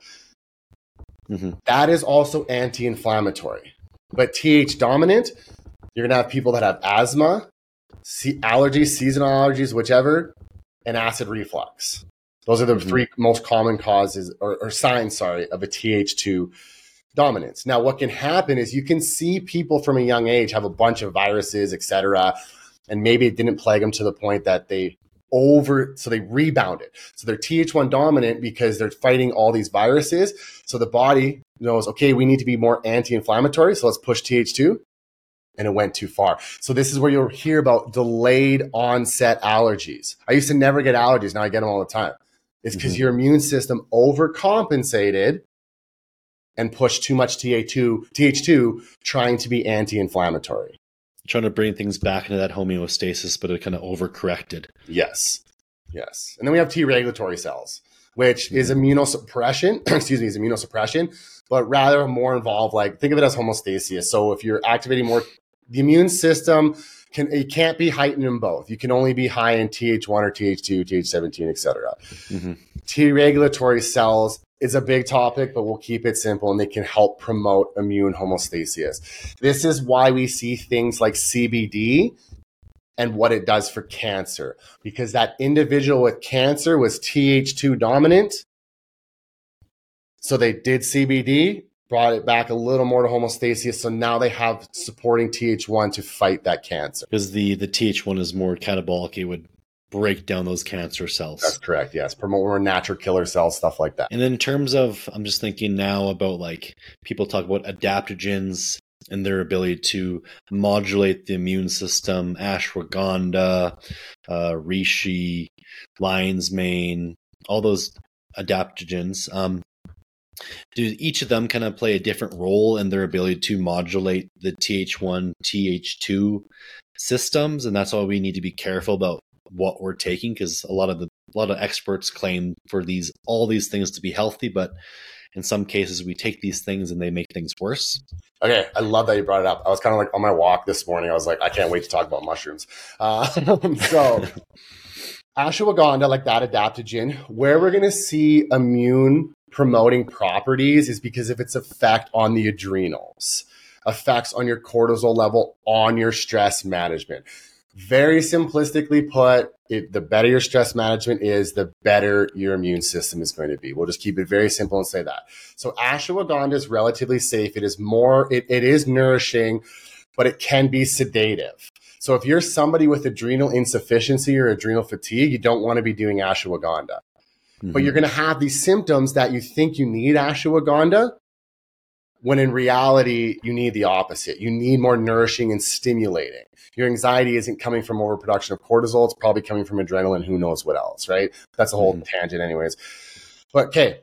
Mm-hmm. That is also anti-inflammatory. But TH dominant, you're going to have people that have asthma, allergies, seasonal allergies, whichever, and acid reflux. Those are the mm-hmm. three most common causes or, or signs, sorry, of a TH2 dominance. Now, what can happen is you can see people from a young age have a bunch of viruses, etc., and maybe it didn't plague them to the point that they over so they rebounded so they're th1 dominant because they're fighting all these viruses. So the body knows okay we need to be more anti-inflammatory so let's push th2 and it went too far. So this is where you'll hear about delayed onset allergies. I used to never get allergies. Now i get them all the time. It's because mm-hmm. your immune system overcompensated and pushed too much th2 th2 trying to be anti-inflammatory trying to bring things back into that homeostasis, but it kind of overcorrected. Yes. Yes. And then we have T regulatory cells. which is immunosuppression. excuse me, is immunosuppression, but rather more involved. Like think of it as homeostasis. So if you're activating more, the immune system can it can't be heightened in both. You can only be high in Th1 or Th2, Th17, etc. Mm-hmm. T regulatory cells is a big topic, but we'll keep it simple and they can help promote immune homeostasis. This is why we see things like CBD and what it does for cancer because that individual with cancer was Th2 dominant. So they did CBD, brought it back a little more to homeostasis. So now they have supporting Th1 to fight that cancer. Because the, the Th1 is more catabolic, it would break down those cancer cells. That's correct. Yes. Promote more natural killer cells, stuff like that. And then in terms of, I'm just thinking now about like people talk about adaptogens and their ability to modulate the immune system, ashwagandha, uh, reishi, lion's mane, all those adaptogens. Um, do each of them kind of play a different role in their ability to modulate the Th1, Th2 systems? And that's why we need to be careful about what we're taking because a lot of the a lot of experts claim for these all these things to be healthy, but in some cases we take these things and they make things worse. Okay, I love that you brought it up. I was kind of like on my walk this morning. I was like, I can't wait to talk about mushrooms. Uh, so, ashwagandha, like that adaptogen, where we're going to see immune promoting properties is because of its effect on the adrenals, effects on your cortisol level, on your stress management very simplistically put, it, the better your stress management is, the better your immune system is going to be. We'll just keep it very simple and say that. So ashwagandha is relatively safe. It is more, it, it is nourishing, but it can be sedative. So if you're somebody with adrenal insufficiency or adrenal fatigue, you don't want to be doing ashwagandha. Mm-hmm. But you're going to have these symptoms that you think you need ashwagandha, when in reality, you need the opposite. You need more nourishing and stimulating. Your anxiety isn't coming from overproduction of cortisol. It's probably coming from adrenaline. Who knows what else, right? That's a whole mm-hmm. tangent, anyways. But okay,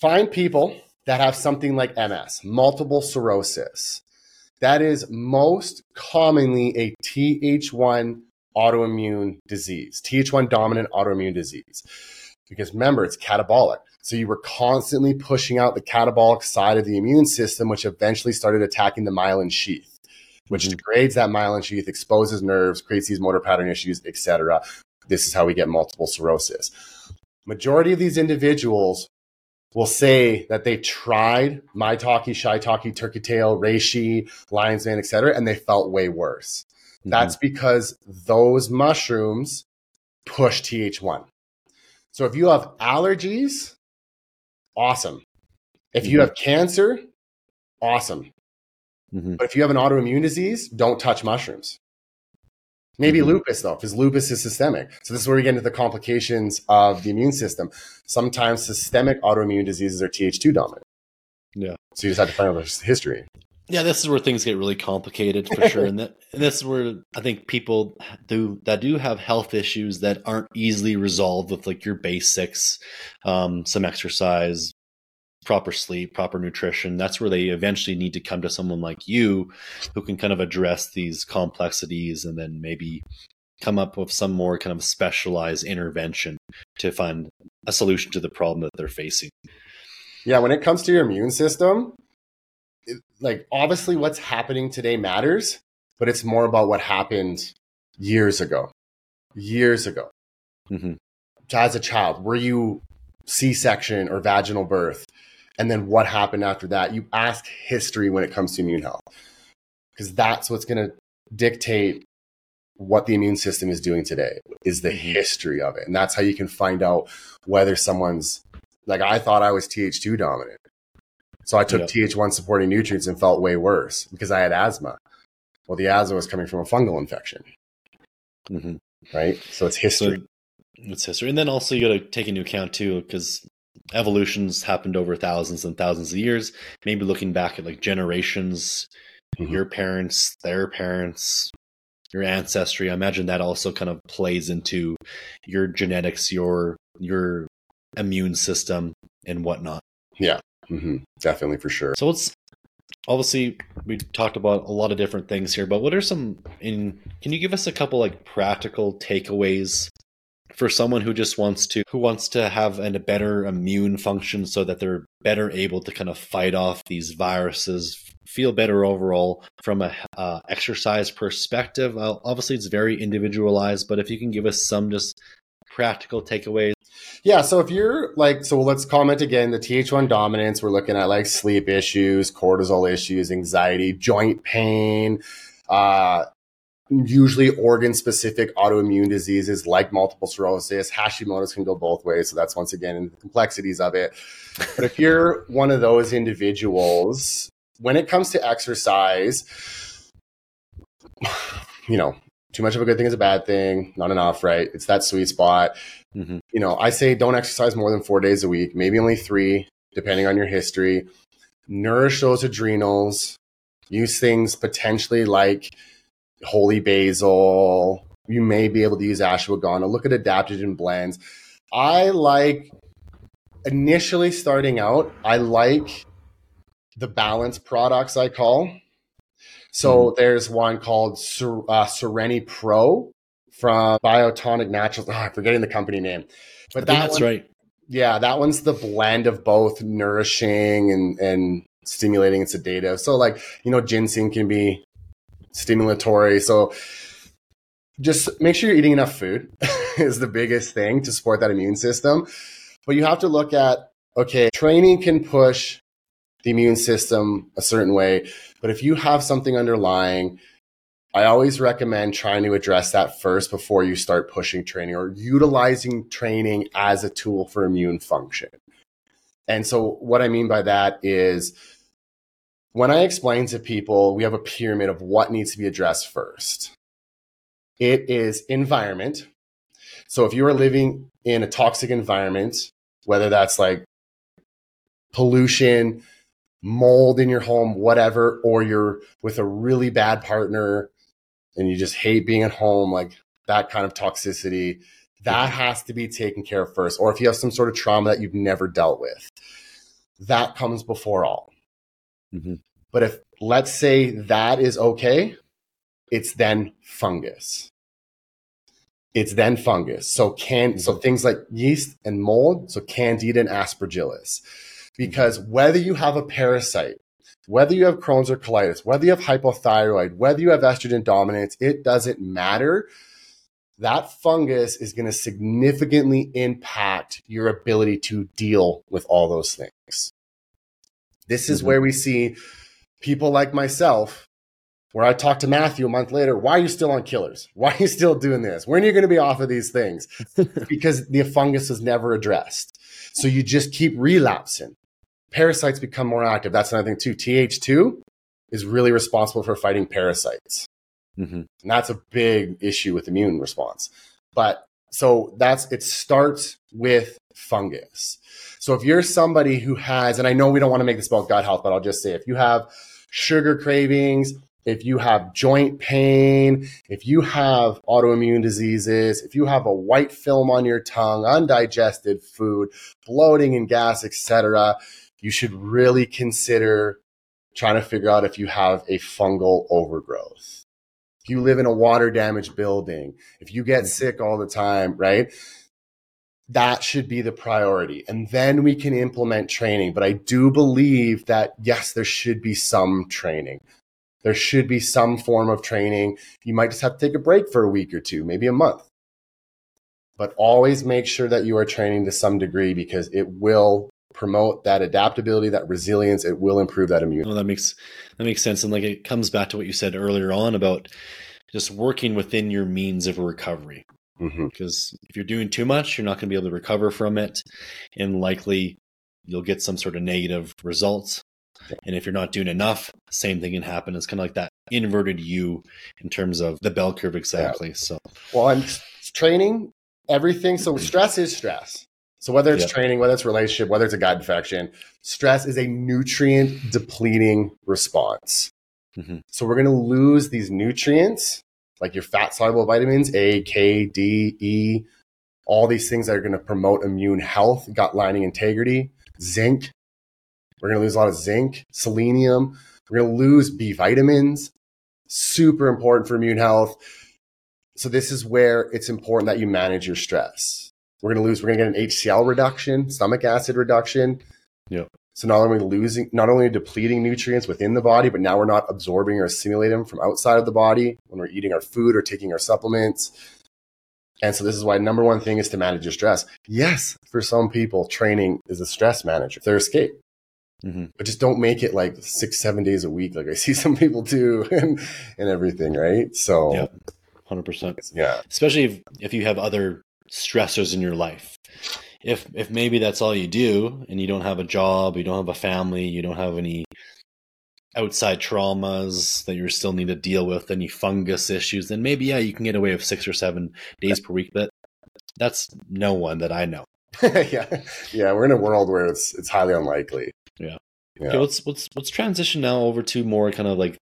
find people that have something like MS, multiple sclerosis. That is most commonly a Th1 autoimmune disease, Th1 dominant autoimmune disease. Because remember, it's catabolic. So you were constantly pushing out the catabolic side of the immune system, which eventually started attacking the myelin sheath, which mm-hmm. degrades that myelin sheath, exposes nerves, creates these motor pattern issues, etc. This is how we get multiple sclerosis. Majority of these individuals will say that they tried maitake, shiitake, turkey tail, reishi, lion's mane, etc., and they felt way worse. Mm-hmm. That's because those mushrooms push Th1. So if you have allergies, awesome. If you mm-hmm. have cancer, awesome. Mm-hmm. But if you have an autoimmune disease, don't touch mushrooms. Maybe mm-hmm. lupus though, because lupus is systemic. So this is where we get into the complications of the immune system. Sometimes systemic autoimmune diseases are Th2 dominant. Yeah. So you just have to find out the history. Yeah, this is where things get really complicated for sure, and that and this is where I think people do that do have health issues that aren't easily resolved with like your basics, um, some exercise, proper sleep, proper nutrition. That's where they eventually need to come to someone like you, who can kind of address these complexities and then maybe come up with some more kind of specialized intervention to find a solution to the problem that they're facing. Yeah, when it comes to your immune system, like obviously what's happening today matters, but it's more about what happened years ago. Years ago. Mm-hmm. As a child, were you C section or vaginal birth? And then what happened after that? You ask history when it comes to immune health, because that's what's going to dictate what the immune system is doing today is the mm-hmm. history of it. And that's how you can find out whether someone's like I thought I was Th2 dominant. So I took yeah. Th1 supporting nutrients and felt way worse because I had asthma. Well, the asthma was coming from a fungal infection. Mm-hmm. Right. So it's history. So it's history. And then also you got to take into account too, because evolution's happened over thousands and thousands of years. Maybe looking back at like generations, mm-hmm. your parents, their parents, your ancestry. I imagine that also kind of plays into your genetics, your your immune system, and whatnot. Yeah. Mm-hmm. Definitely for sure. So let's obviously we talked about a lot of different things here, but what are some in can you give us a couple like practical takeaways for someone who just wants to who wants to have an, a better immune function so that they're better able to kind of fight off these viruses feel better overall from a uh, exercise perspective uh, obviously it's very individualized but if you can give us some just practical takeaways yeah so if you're like so let's comment again the th1 dominance we're looking at like sleep issues cortisol issues anxiety joint pain uh, usually organ specific autoimmune diseases like multiple sclerosis. Hashimoto's can go both ways. So that's once again in the complexities of it. But if you're one of those individuals, when it comes to exercise, you know, too much of a good thing is a bad thing, not enough, right? It's that sweet spot. Mm-hmm. You know, I say don't exercise more than four days a week, maybe only three, depending on your history. Nourish those adrenals. Use things potentially like holy basil. You may be able to use ashwagandha. Look at adaptogen blends. I like initially starting out, I like the balance products I call. So mm. there's one called Ser- uh, Sereni Pro from Biotonic Naturals. Oh, I'm forgetting the company name, but that that's one, right. Yeah, that one's the blend of both nourishing and and stimulating and sedative. So like you know, ginseng can be stimulatory. So just make sure you're eating enough food is the biggest thing to support that immune system. But you have to look at okay, training can push the immune system a certain way, but if you have something underlying, I always recommend trying to address that first before you start pushing training or utilizing training as a tool for immune function. And so, what I mean by that is when I explain to people, we have a pyramid of what needs to be addressed first. It is environment. So if you are living in a toxic environment, whether that's like pollution, mold in your home, whatever, or you're with a really bad partner and you just hate being at home, like that kind of toxicity, that has to be taken care of first. Or if you have some sort of trauma that you've never dealt with, that comes before all. Mm-hmm. But if let's say that is okay, it's then fungus. It's then fungus. So can so mm-hmm. things like yeast and mold, so candida and aspergillus. Because whether you have a parasite, whether you have Crohn's or colitis, whether you have hypothyroid, whether you have estrogen dominance, it doesn't matter. That fungus is going to significantly impact your ability to deal with all those things. This is mm-hmm. where we see people like myself, where I talk to Matthew a month later, why are you still on killers? Why are you still doing this? When are you going to be off of these things? because the fungus was never addressed. So you just keep relapsing. Parasites become more active. That's another thing too. TH2 is really responsible for fighting parasites. Mm-hmm. And that's a big issue with immune response. But so that's it starts with fungus. So if you're somebody who has, and I know we don't want to make this about gut health, but I'll just say if you have sugar cravings, if you have joint pain, if you have autoimmune diseases, if you have a white film on your tongue, undigested food, bloating and gas, etc., you should really consider trying to figure out if you have a fungal overgrowth. If you live in a water damaged building, if you get sick all the time, right? that should be the priority. And then we can implement training. But I do believe that, yes, there should be some training. There should be some form of training. You might just have to take a break for a week or two, maybe a month. But always make sure that you are training to some degree because it will promote that adaptability, that resilience. It will improve that immunity. Well, that makes that makes sense, and like it comes back to what you said earlier on about just working within your means of recovery. Mm-hmm. Because if you're doing too much, you're not going to be able to recover from it, and likely you'll get some sort of negative results. And if you're not doing enough, same thing can happen. It's kind of like that inverted U in terms of the bell curve exactly. Yeah. So, well, I'm training everything. So mm-hmm. stress is stress. So whether it's training, whether it's relationship, whether it's a gut infection, stress is a nutrient depleting response. Mm-hmm. So we're going to lose these nutrients like your fat soluble vitamins, A, K, D, E, all these things that are going to promote immune health, gut lining integrity, zinc. We're going to lose a lot of zinc, selenium. We're going to lose B vitamins, super important for immune health. so this is where it's important that you manage your stress. We're going to lose, we're going to get an HCl reduction, stomach acid reduction. Yep. So not only losing, not only depleting nutrients within the body, but now we're not absorbing or assimilating them from outside of the body when we're eating our food or taking our supplements. And so this is why number one thing is to manage your stress. Yes, for some people, training is a stress manager, their escape. Mm-hmm. But just don't make it like six, seven days a week, like I see some people do, and and everything, right? So, yeah, hundred percent. Yeah, especially if, if you have other stressors in your life. If if maybe that's all you do, and you don't have a job, you don't have a family, you don't have any outside traumas that you still need to deal with, any fungus issues, then maybe yeah, you can get away with six or seven days per week. But that's no one that I know. yeah, yeah, we're in a world where it's it's highly unlikely. Yeah. yeah. Okay, let's let's let's transition now over to more kind of like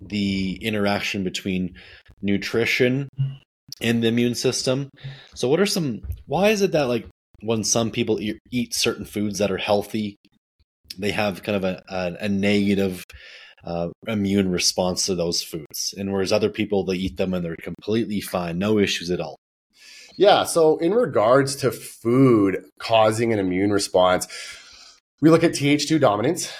the interaction between nutrition and the immune system. So, what are some? Why is it that like when some people eat, eat certain foods that are healthy, they have kind of a, a, a negative uh, immune response to those foods, and whereas other people they eat them and they're completely fine, no issues at all. Yeah. So, in regards to food causing an immune response, we look at Th2 dominance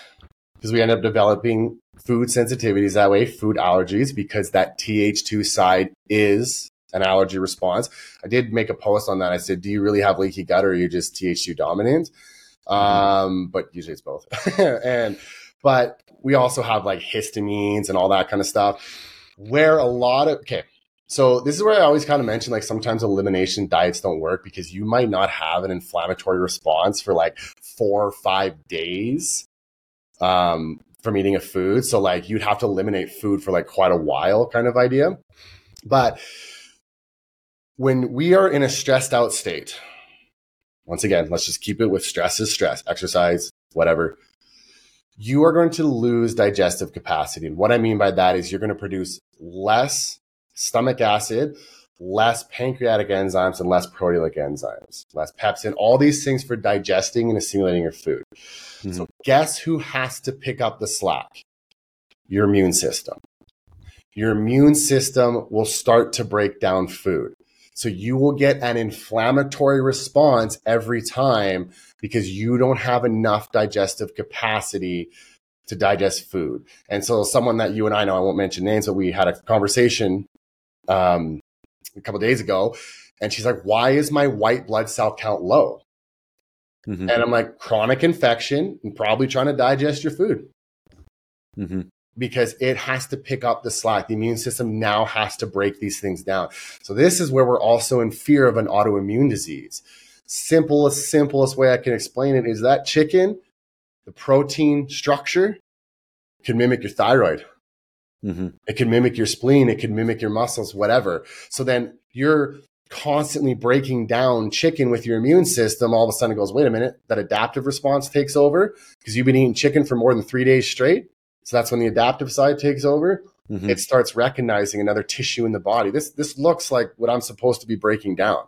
because we end up developing food sensitivities that way, food allergies, because that Th2 side is an allergy response. I did make a post on that. I said, Do you really have leaky gut or are you just Th2 dominant? Um, but usually it's both. and, but we also have like histamines and all that kind of stuff where a lot of, okay, so this is where I always kind of mention like sometimes elimination diets don't work because you might not have an inflammatory response for like four or five days um, from eating a food. So like you'd have to eliminate food for like quite a while kind of idea. But when we are in a stressed out state, once again, let's just keep it with stress is stress, exercise, whatever. You are going to lose digestive capacity. And what I mean by that is you're going to produce less stomach acid, less pancreatic enzymes, and less proteolytic enzymes, less pepsin, all these things for digesting and assimilating your food. Mm-hmm. So, guess who has to pick up the slack? Your immune system. Your immune system will start to break down food. So, you will get an inflammatory response every time because you don't have enough digestive capacity to digest food. And so, someone that you and I know, I won't mention names, but we had a conversation um, a couple days ago, and she's like, "Why is my white blood cell count low?" Mm-hmm. And I'm like, "Chronic infection and probably trying to digest your food." Mm-hmm. Because it has to pick up the slack. The immune system now has to break these things down. So, this is where we're also in fear of an autoimmune disease. Simplest, simplest way I can explain it is that chicken, the protein structure can mimic your thyroid. Mm-hmm. It can mimic your spleen, it can mimic your muscles, whatever. So then you're constantly breaking down chicken with your immune system. All of a sudden it goes, wait a minute, that adaptive response takes over because you've been eating chicken for more than three days straight. So that's when the adaptive side takes over. Mm-hmm. It starts recognizing another tissue in the body. This this looks like what I'm supposed to be breaking down,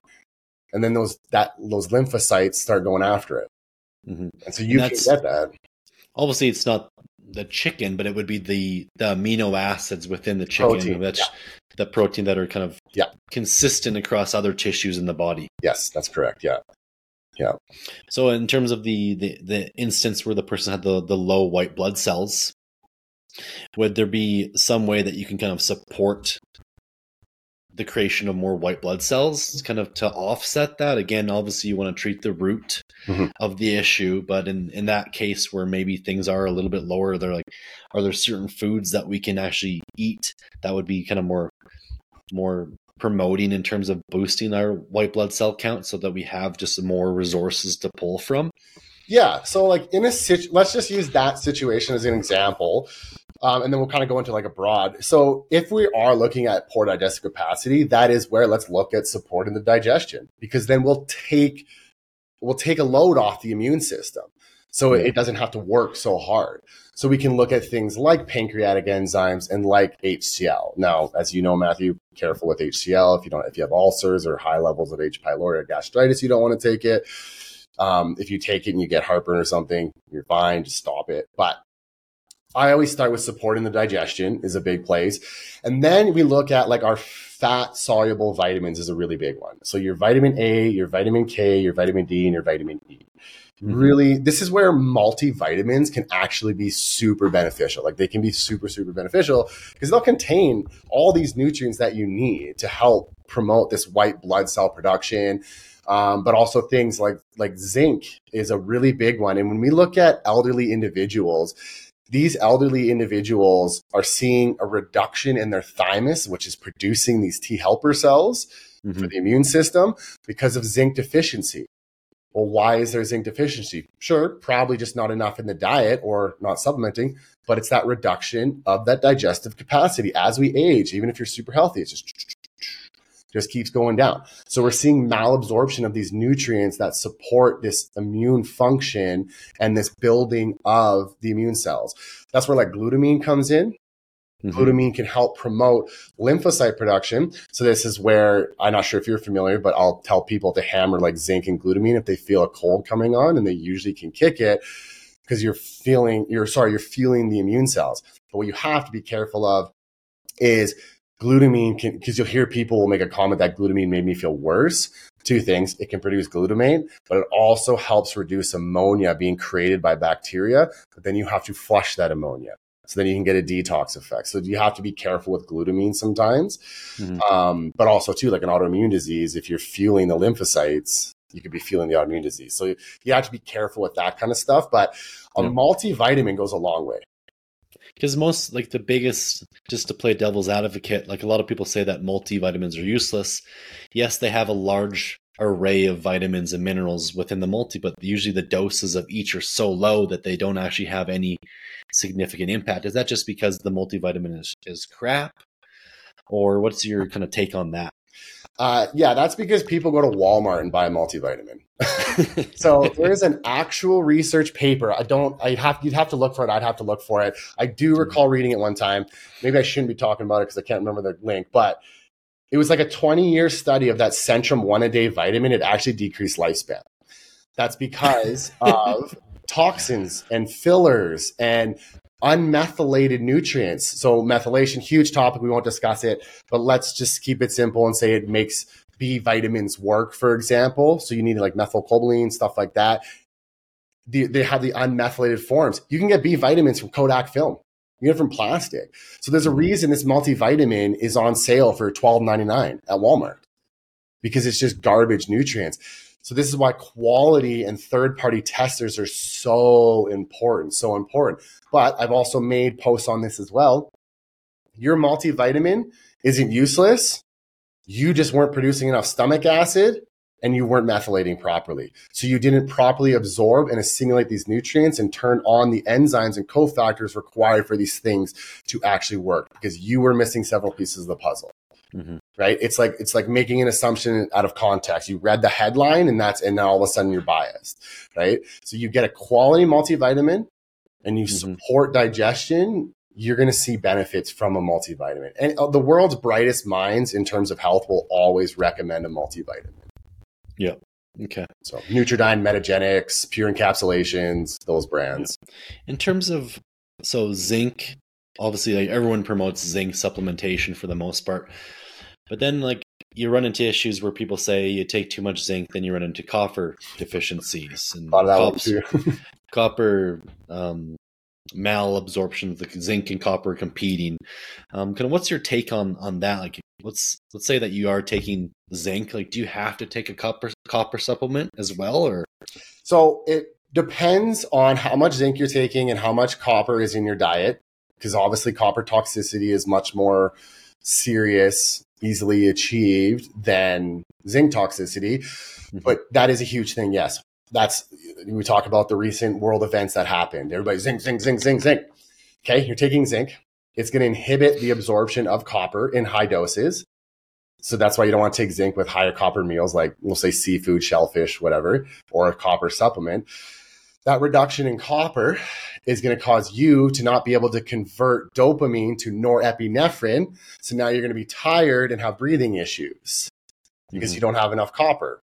and then those that those lymphocytes start going after it, mm-hmm. and so you and can get that. Obviously, it's not the chicken, but it would be the the amino acids within the chicken. Protein, that's yeah. the protein that are kind of yeah. consistent across other tissues in the body. Yes, that's correct. Yeah. Yeah. So in terms of the, the, the instance where the person had the, the low white blood cells, would there be some way that you can kind of support the creation of more white blood cells kind of to offset that? Again obviously you want to treat the root mm-hmm. of the issue but in in that case where maybe things are a little bit lower they're like are there certain foods that we can actually eat that would be kind of more more promoting in terms of boosting our white blood cell count so that we have just more resources to pull from? Yeah so like in a situ let's just use that situation as an example um, and then we'll kind of go into like a broad. So if we are looking at poor digestive capacity, that is where let's look at supporting the digestion because then we'll take we'll take a load off the immune system. So it doesn't have to work so hard. So we can look at things like pancreatic enzymes and like HCl. Now, as you know, Matthew, careful with HCl. If you don't, if you have ulcers or high levels of H. pylori or gastritis, you don't want to take it. Um, if you take it and you get heartburn or something, you're fine. Just stop it. But I always start with supporting the digestion is a big place. And then we look at like our fat soluble vitamins is a really big one. So your vitamin A, your vitamin K, your vitamin D, and your vitamin E. Mm-hmm. Really, this is where multivitamins can actually be super beneficial. Like they can be super, super beneficial because they'll contain all these nutrients that you need to help promote this white blood cell production. Um, but also things like like zinc is a really big one. And when we look at elderly individuals, these elderly individuals are seeing a reduction in their thymus, which is producing these T helper cells mm-hmm. for the immune system because of zinc deficiency. Well, why is there zinc deficiency? Sure, probably just not enough in the diet or not supplementing, but it's that reduction of that digestive capacity as we age. Even if you're super healthy, it's just just keeps going down. So we're seeing malabsorption of these nutrients that support this immune function and this building of the immune cells. That's where like glutamine comes in. Mm-hmm. Glutamine can help promote lymphocyte production. So this is where I'm not sure if you're familiar, but I'll tell people to hammer like zinc and glutamine if they feel a cold coming on, and they usually can kick it because you're feeling you're sorry you're feeling the immune cells. But what you have to be careful of is glutamine can because you'll hear people will make a comment that glutamine made me feel worse. Two things it can produce glutamate but it also helps reduce ammonia being created by bacteria but then you have to flush that ammonia. So then you can get a detox effect. So you have to be careful with glutamine sometimes. Mm-hmm. um, but also too like an autoimmune disease if you're fueling the lymphocytes you could be feeling the autoimmune disease. So you have to be careful with that kind of stuff but a yeah. multivitamin goes a long way because most like the biggest just to play devil's advocate like a lot of people say that multivitamins are useless. Yes they have a large array of vitamins and minerals within the multi but usually the doses of each are so low that they don't actually have any significant impact. Is that just because the multivitamin is, is crap? Or what's your kind of take on that uh, yeah, that's because people go to Walmart and buy a multivitamin. so there's an actual research paper. I don't. I have. You'd have to look for it. I'd have to look for it. I do hmm. recall reading it one time. Maybe I shouldn't be talking about it because I can't remember the link. But it was like a 20 year study of that Centrum one a day vitamin. It actually decreased lifespan. That's because of toxins and fillers and unmethylated nutrients. So methylation, huge topic. We won't discuss it, but let's just keep it simple and say it makes B vitamins work, for example. So you need like methylcobalamin, stuff like that. The, they have the unmethylated forms. You can get B vitamins from Kodak film. You get it from plastic. So there's a mm-hmm. reason this multivitamin is on sale for $12.99 at Walmart because it's just garbage nutrients. So this is why quality and third party testers are so important, so important. But I've also made posts on this as well. Your multivitamin isn't useless. You just weren't producing enough stomach acid and you weren't methylating properly. So you didn't properly absorb and assimilate these nutrients and turn on the enzymes and cofactors required for these things to actually work because you were missing several pieces of the puzzle. Mm-hmm. Right? It's like it's like making an assumption out of context. You read the headline and that's and now all of a sudden you're biased. Right? So you get a quality multivitamin and you mm-hmm. support digestion, you're going to see benefits from a multivitamin. And uh, the world's brightest minds in terms of health will always recommend a multivitamin. Yeah. Okay. So Nutri-Dyn, Metagenics, Pure Encapsulations, those brands. In terms of so zinc, obviously like everyone promotes zinc supplementation for the most part. But then like you run into issues where people say you take too much zinc, then you run into copper deficiencies and cops, copper um, malabsorption of the zinc and copper competing. Um, kind of what's your take on on that? Like, let's let's say that you are taking zinc. Like, do you have to take a copper copper supplement as well, or? So it depends on how much zinc you're taking and how much copper is in your diet, because obviously copper toxicity is much more serious easily achieved than zinc toxicity. Mm-hmm. But that is a huge thing. Yes. That's, we talk about the recent world events that happened. Everybody zinc, zinc, zinc, zinc, zinc. Okay. You're taking zinc. It's going to inhibit the absorption of copper in high doses. So that's why you don't want to take zinc with higher copper meals, like we'll say seafood, shellfish, whatever, or a copper supplement that reduction in copper is going to cause you to not be able to convert dopamine to norepinephrine. So now you're going to be tired and have breathing issues because mm-hmm. you don't have enough copper.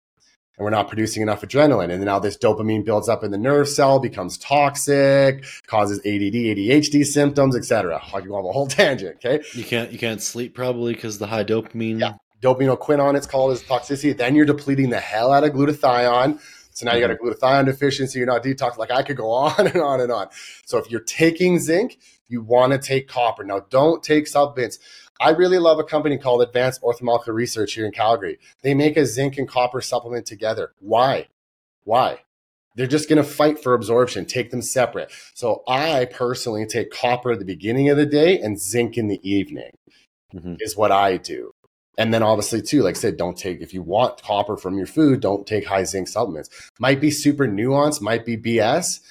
and we're not producing enough adrenaline. And now this dopamine builds up in the nerve cell, becomes toxic, causes ADD, ADHD symptoms, etc. I can go on a whole tangent. Okay. You can't you can't sleep probably because the high dopamine. Yeah. Dopaminoquinone, it's called as toxicity. Then you're depleting the hell out of glutathione. So now you got a glutathione deficiency. You're not detox. Like I could go on and on and on. So if you're taking zinc, you want to take copper. Now don't take supplements. I really love a company called Advanced Orthomolecular Research here in Calgary. They make a zinc and copper supplement together. Why? Why? They're just going to fight for absorption, take them separate. So I personally take copper at the beginning of the day and zinc in the evening, mm-hmm. is what I do. And then obviously too, like I said, don't take if you want copper from your food, don't take high zinc supplements. Might be super nuanced, might be BS.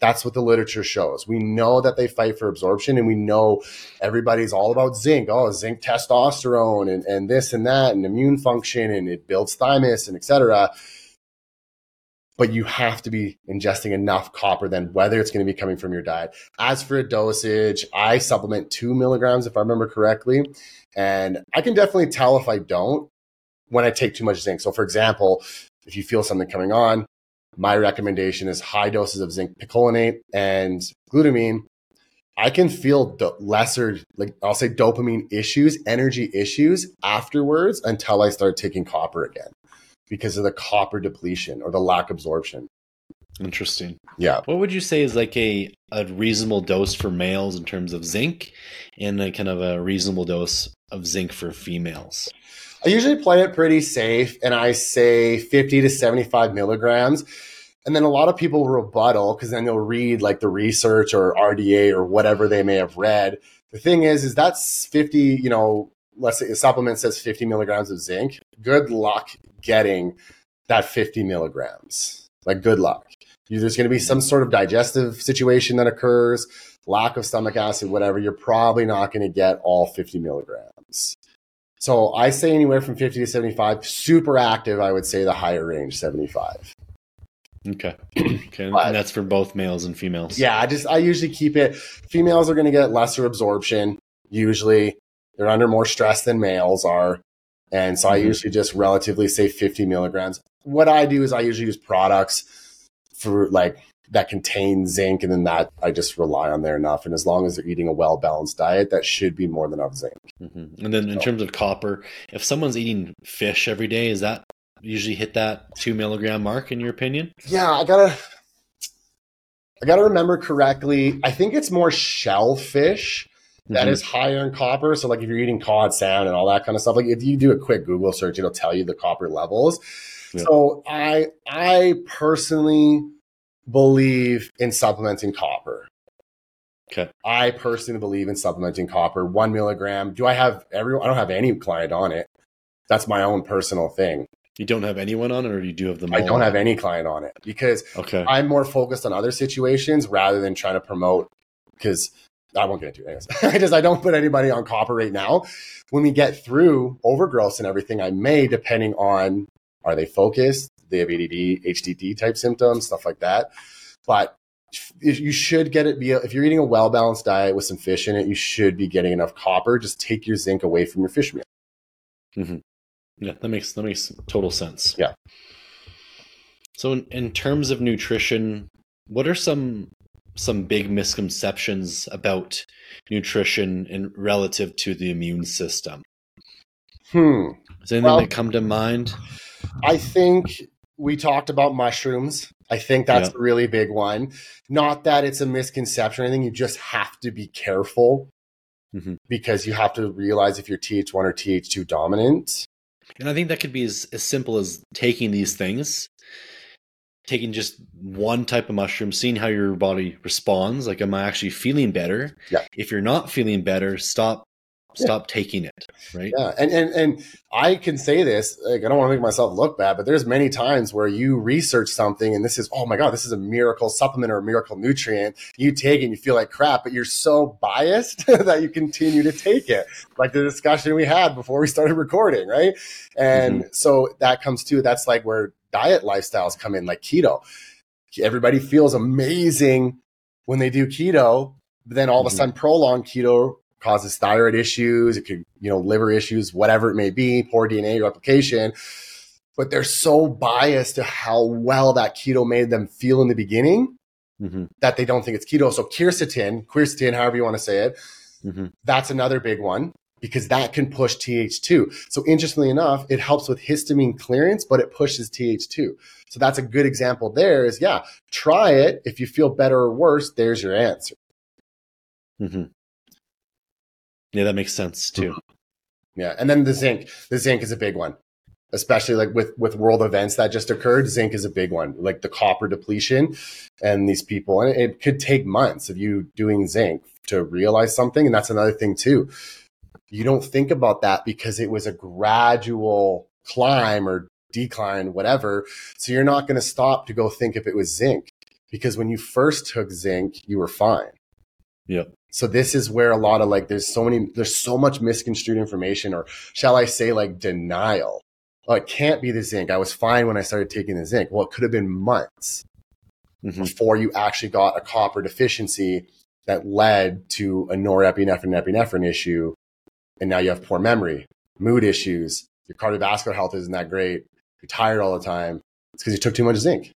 That's what the literature shows. We know that they fight for absorption and we know everybody's all about zinc. Oh, zinc testosterone and, and this and that and immune function and it builds thymus and etc. But you have to be ingesting enough copper then, whether it's going to be coming from your diet. As for a dosage, I supplement two milligrams if I remember correctly. And I can definitely tell if I don't when I take too much zinc. So, for example, if you feel something coming on, my recommendation is high doses of zinc picolinate and glutamine. I can feel the lesser, like I'll say dopamine issues, energy issues afterwards until I start taking copper again because of the copper depletion or the lack absorption. Interesting. Yeah. What would you say is like a, a reasonable dose for males in terms of zinc and a kind of a reasonable dose of zinc for females? I usually play it pretty safe and I say 50 to 75 milligrams. And then a lot of people rebuttal because then they'll read like the research or RDA or whatever they may have read. The thing is, is that's 50, you know, let's say a supplement says 50 milligrams of zinc. Good luck getting that 50 milligrams. Like, good luck. There's going to be mm-hmm. some sort of digestive situation that occurs, lack of stomach acid, whatever. You're probably not going to get all 50 milligrams. So I say anywhere from 50 to 75. Super active, I would say the higher range, 75. Okay. Okay. But, and that's for both males and females. Yeah, I just I usually keep it females are going to get lesser absorption usually. They're under more stress than males are. And so mm-hmm. I usually just relatively say 50 milligrams. What I do is I usually use products for like that contain zinc and then that I just rely on there enough. And as long as they're eating a well balanced diet, that should be more than enough zinc. Mm-hmm. And then in so. terms of copper, if someone's eating fish every day, is that usually hit that two milligram mark in your opinion? Yeah, I gotta I gotta remember correctly. I think it's more shellfish that mm-hmm. is higher in copper. So like if you're eating cod, salmon, and all that kind of stuff, like if you do a quick Google search, it'll tell you the copper levels. Yeah. So I I personally believe in supplementing copper. Okay. I personally believe in supplementing copper. One milligram. Do I have everyone? I don't have any client on it. That's my own personal thing. You don't have anyone on it, or you do have them? I don't have any client on it because okay. I'm more focused on other situations rather than trying to promote. Because I won't get into it. I just I don't put anybody on copper right now. When we get through overgrowth and everything, I may, depending on are they focused, they have ADD, HDD type symptoms, stuff like that. But you should get it via if you're eating a well balanced diet with some fish in it, you should be getting enough copper. Just take your zinc away from your fish meal. Mm-hmm. Yeah, that makes that makes total sense. Yeah. So, in, in terms of nutrition, what are some some big misconceptions about nutrition and relative to the immune system? Hmm. Is anything well, that come to mind? I think we talked about mushrooms. I think that's yeah. a really big one. Not that it's a misconception or anything. You just have to be careful mm-hmm. because you have to realize if you're Th1 or Th2 dominant. And I think that could be as, as simple as taking these things, taking just one type of mushroom, seeing how your body responds. Like, am I actually feeling better? Yeah. If you're not feeling better, stop stop taking it right? Yeah and, and and i can say this like i don't want to make myself look bad but there's many times where you research something and this is oh my god this is a miracle supplement or a miracle nutrient. You take it and you feel like crap but you're so biased that you continue to take it like the discussion we had before we started recording right? And mm-hmm. so that comes to that's like where diet lifestyles come in like keto. Everybody feels amazing when they do keto but then all of a mm-hmm. sudden prolonged keto causes thyroid issues. It could, you know, liver issues, whatever it may be, poor DNA replication. but they're so biased to how well that keto made them feel in the beginning hmm that they don't think it's keto. So quercetin, quercetin, however you want to say it, hmm that's another big one because that can push TH2. So interestingly enough, it helps with histamine clearance, but it pushes TH2. So that's a good example there is yeah, try it. If you feel better or worse, there's your answer. hmm Yeah, that makes sense too. Mm-hmm. Yeah. And then the zinc. The zinc is a big one. Especially like with with world events that just occurred, zinc is a big one. Like the copper depletion and these people and it could take months of you doing zinc to realize something and that's another thing too. You don't think about that because it was a gradual climb or decline whatever. So you're not going to stop to go think if it was zinc because when you first took zinc, you were fine. Yep. So this is where a lot of like there's so many there's so much misconstrued information or shall I say like denial. Oh, it can't be the zinc. I was fine when I started taking the zinc. Well, it could have been months hmm before you actually got a copper deficiency that led to a norepinephrine epinephrine issue. And now you have poor memory, mood issues, your cardiovascular health isn't that great, you're tired all the time. It's because you took too much zinc.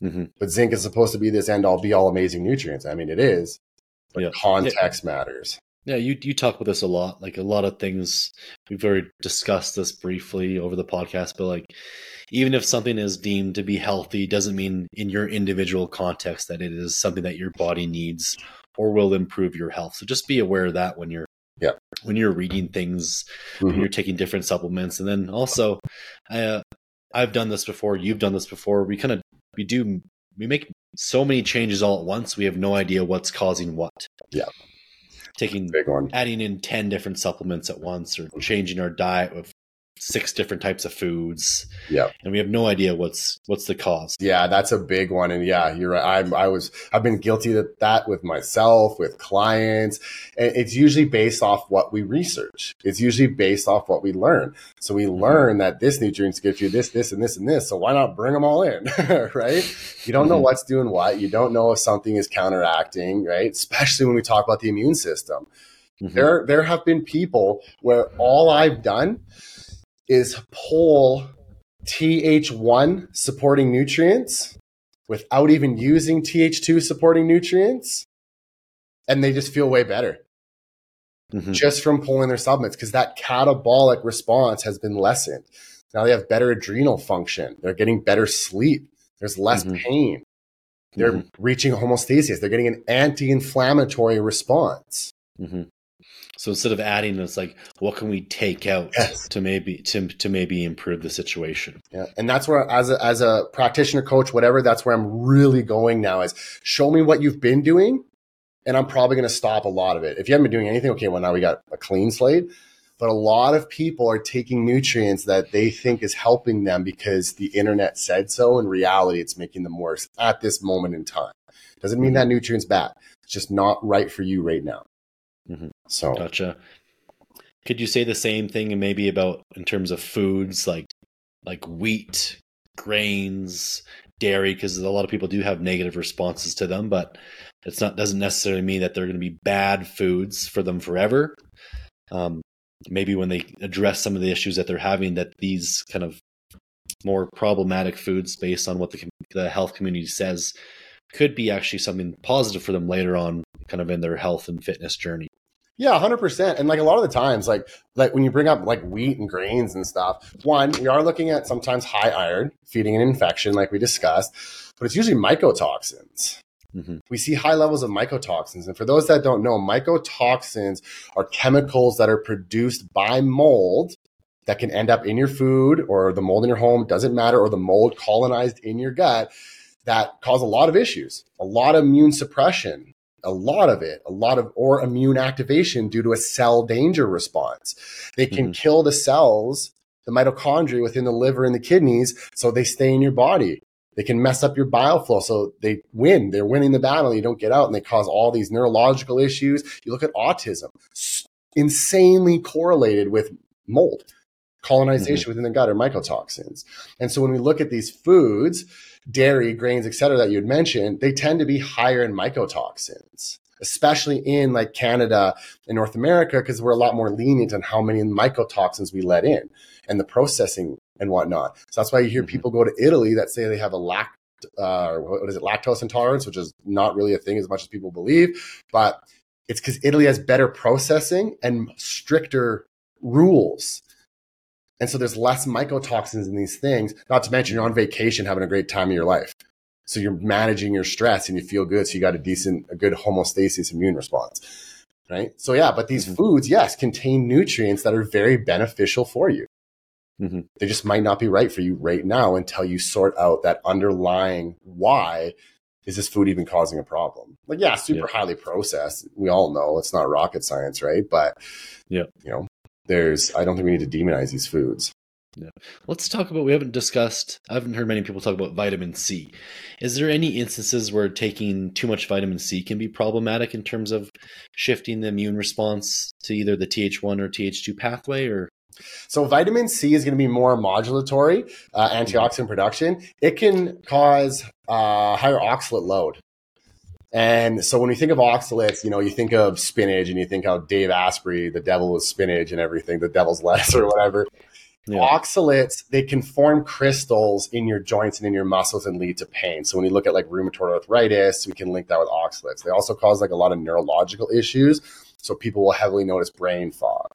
hmm But zinc is supposed to be this end all be all amazing nutrients. I mean, it is, but Yeah. context matters. Yeah, you you talk about this a lot. Like a lot of things we've already discussed this briefly over the podcast, but like even if something is deemed to be healthy, doesn't mean in your individual context that it is something that your body needs or will improve your health. So just be aware of that when you're Yeah. when you're reading things, when Mhm. you're taking different supplements, and then also, uh, I've done this before. You've done this before. We kind of we do we make so many changes all at once. We have no idea what's causing what. Yeah. Taking Big one. adding in 10 different supplements at once or changing our diet with six different types of foods Yeah. and we have no idea what's what's the cause Yeah, that's a big one. And yeah, you're right. I'm, I was, I've been guilty of that with myself, with clients. And it's usually based off what we research. It's usually based off what we learn. So we learn that this nutrients give you this, this, and this, and this. So why not bring them all in? right? You don't know Mhm. what's doing what. You don't know if something is counteracting, right? Especially when we talk about the immune system. Mhm. There, there have been people where all I've done is pull TH1 supporting nutrients without even using TH2 supporting nutrients, and they just feel way better Mhm. just from pulling their supplements because that catabolic response has been lessened. Now they have better adrenal function. They're getting better sleep. There's less Mhm. pain. They're Mhm. reaching homeostasis. They're getting an anti-inflammatory response. So instead of adding it's like what can we take out Yes. to maybe to, to maybe improve the situation Yeah, and that's where, as a, as a practitioner, coach, whatever, that's where I'm really going now. Is show me what you've been doing, and I'm probably going to stop a lot of it. If you haven't been doing anything, okay, well now we got a clean slate. But a lot of people are taking nutrients that they think is helping them because the internet said so. In reality, it's making them worse at this moment in time. Doesn't mean that mm-hmm. nutrient's bad. It's just not right for you right now. Mhm. So gotcha. Could you say the same thing maybe about in terms of foods like like wheat grains dairy? Because a lot of people do have negative responses to them but it's not doesn't necessarily mean that they're going to be bad foods for them forever. Um, maybe when they address some of the issues that they're having that these kind of more problematic foods based on what the, the health community says could be actually something positive for them later on kind of in their health and fitness journey Yeah, hundred percent. And like a lot of the times, like like when you bring up like wheat and grains and stuff, one, we are looking at sometimes high iron feeding an infection, like we discussed, but it's usually mycotoxins. hmm We see high levels of mycotoxins. And for those that don't know, mycotoxins are chemicals that are produced by mold that can end up in your food or the mold in your home, doesn't matter, or the mold colonized in your gut that cause a lot of issues, a lot of immune suppression, a lot of it, a lot of or immune activation due to a cell danger response. They can Mhm. kill the cells, the mitochondria within the liver and the kidneys, so they stay in your body. They can mess up your bioflow, so they win. They're winning the battle. You don't get out, and they cause all these neurological issues. You look at autism, insanely correlated with mold colonization within the gut or mycotoxins. And so when we look at these foods, dairy, grains, et cetera, that you had mentioned, they tend to be higher in mycotoxins, especially in like Canada and North America, because we're a lot more lenient on how many mycotoxins we let in and the processing and whatnot. So that's why you hear Mhm. people go to Italy that say they have a lact, uh, what is it, lactose intolerance, which is not really a thing as much as people believe, but it's because Italy has better processing and stricter rules. And so there's less mycotoxins in these things, not to mention you're on vacation having a great time of your life. So you're managing your stress and you feel good. So you got a decent, a good homeostasis immune response. Right. So yeah, but these Mhm. foods, yes, contain nutrients that are very beneficial for you. Mhm. They just might not be right for you right now until you sort out that underlying why is this food even causing a problem? Like, yeah, super highly processed. We all know it's not rocket science, right? But Yeah. you know, there's I don't think we need to demonize these foods. Let's talk about. We haven't discussed. I haven't heard many people talk about vitamin C. Is there any instances where taking too much vitamin C can be problematic in terms of shifting the immune response to either the Th1 or Th2 pathway? Or So vitamin C is going to be more modulatory, uh, antioxidant production. It can cause uh, higher oxalate load. And so when we think of oxalates, you know, you think of spinach and you think how Dave Asprey, the devil was spinach and everything, the devil's lettuce or whatever. yeah, Oxalates, they can form crystals in your joints and in your muscles and lead to pain. So when you look at like rheumatoid arthritis, we can link that with oxalates. They also cause like a lot of neurological issues. So people will heavily notice brain fog.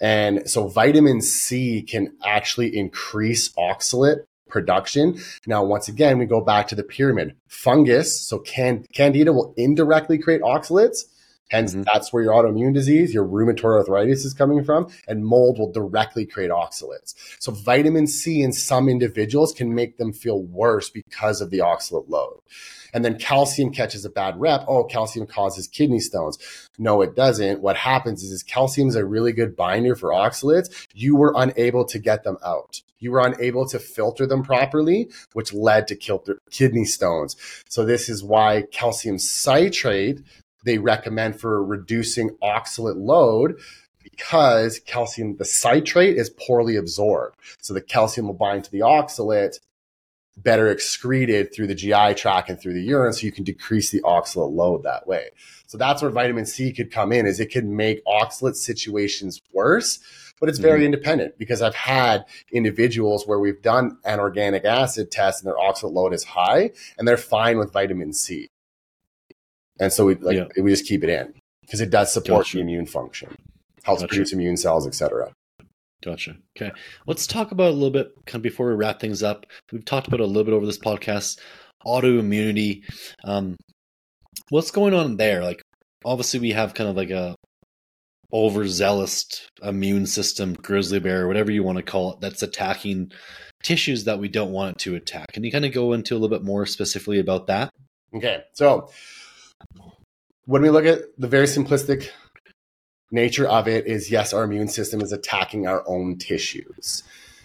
And so vitamin C can actually increase oxalate production. Now, once again, we go back to the pyramid. Fungus, so can, candida will indirectly create oxalates. Hence, Mhm. that's where your autoimmune disease, your rheumatoid arthritis is coming from, and mold will directly create oxalates. So, vitamin C in some individuals can make them feel worse because of the oxalate load. And then calcium catches a bad rep. Oh, calcium causes kidney stones. No, it doesn't. What happens is, is calcium is a really good binder for oxalates. You were unable to get them out. You were unable to filter them properly, which led to kidney stones. So this is why calcium citrate they recommend for reducing oxalate load because calcium, the citrate is poorly absorbed. So the calcium will bind to the oxalate better excreted through the GI tract and through the urine, so you can decrease the oxalate load that way. So that's where vitamin C could come in, is it could make oxalate situations worse, but it's very mm-hmm. independent because I've had individuals where we've done an organic acid test and their oxalate load is high, and they're fine with vitamin C. And so we like Yeah. we just keep it in because it does support Gotcha. the immune function, helps Gotcha. produce immune cells, etc. Gotcha. Okay. Let's talk about a little bit kind of before we wrap things up. We've talked about a little bit over this podcast autoimmunity. Um, what's going on there? Like, obviously, we have kind of like a overzealous immune system, grizzly bear, whatever you want to call it, that's attacking tissues that we don't want it to attack. Can you kind of go into a little bit more specifically about that? Okay, so when we look at the very simplistic nature of it, is yes, our immune system is attacking our own tissues.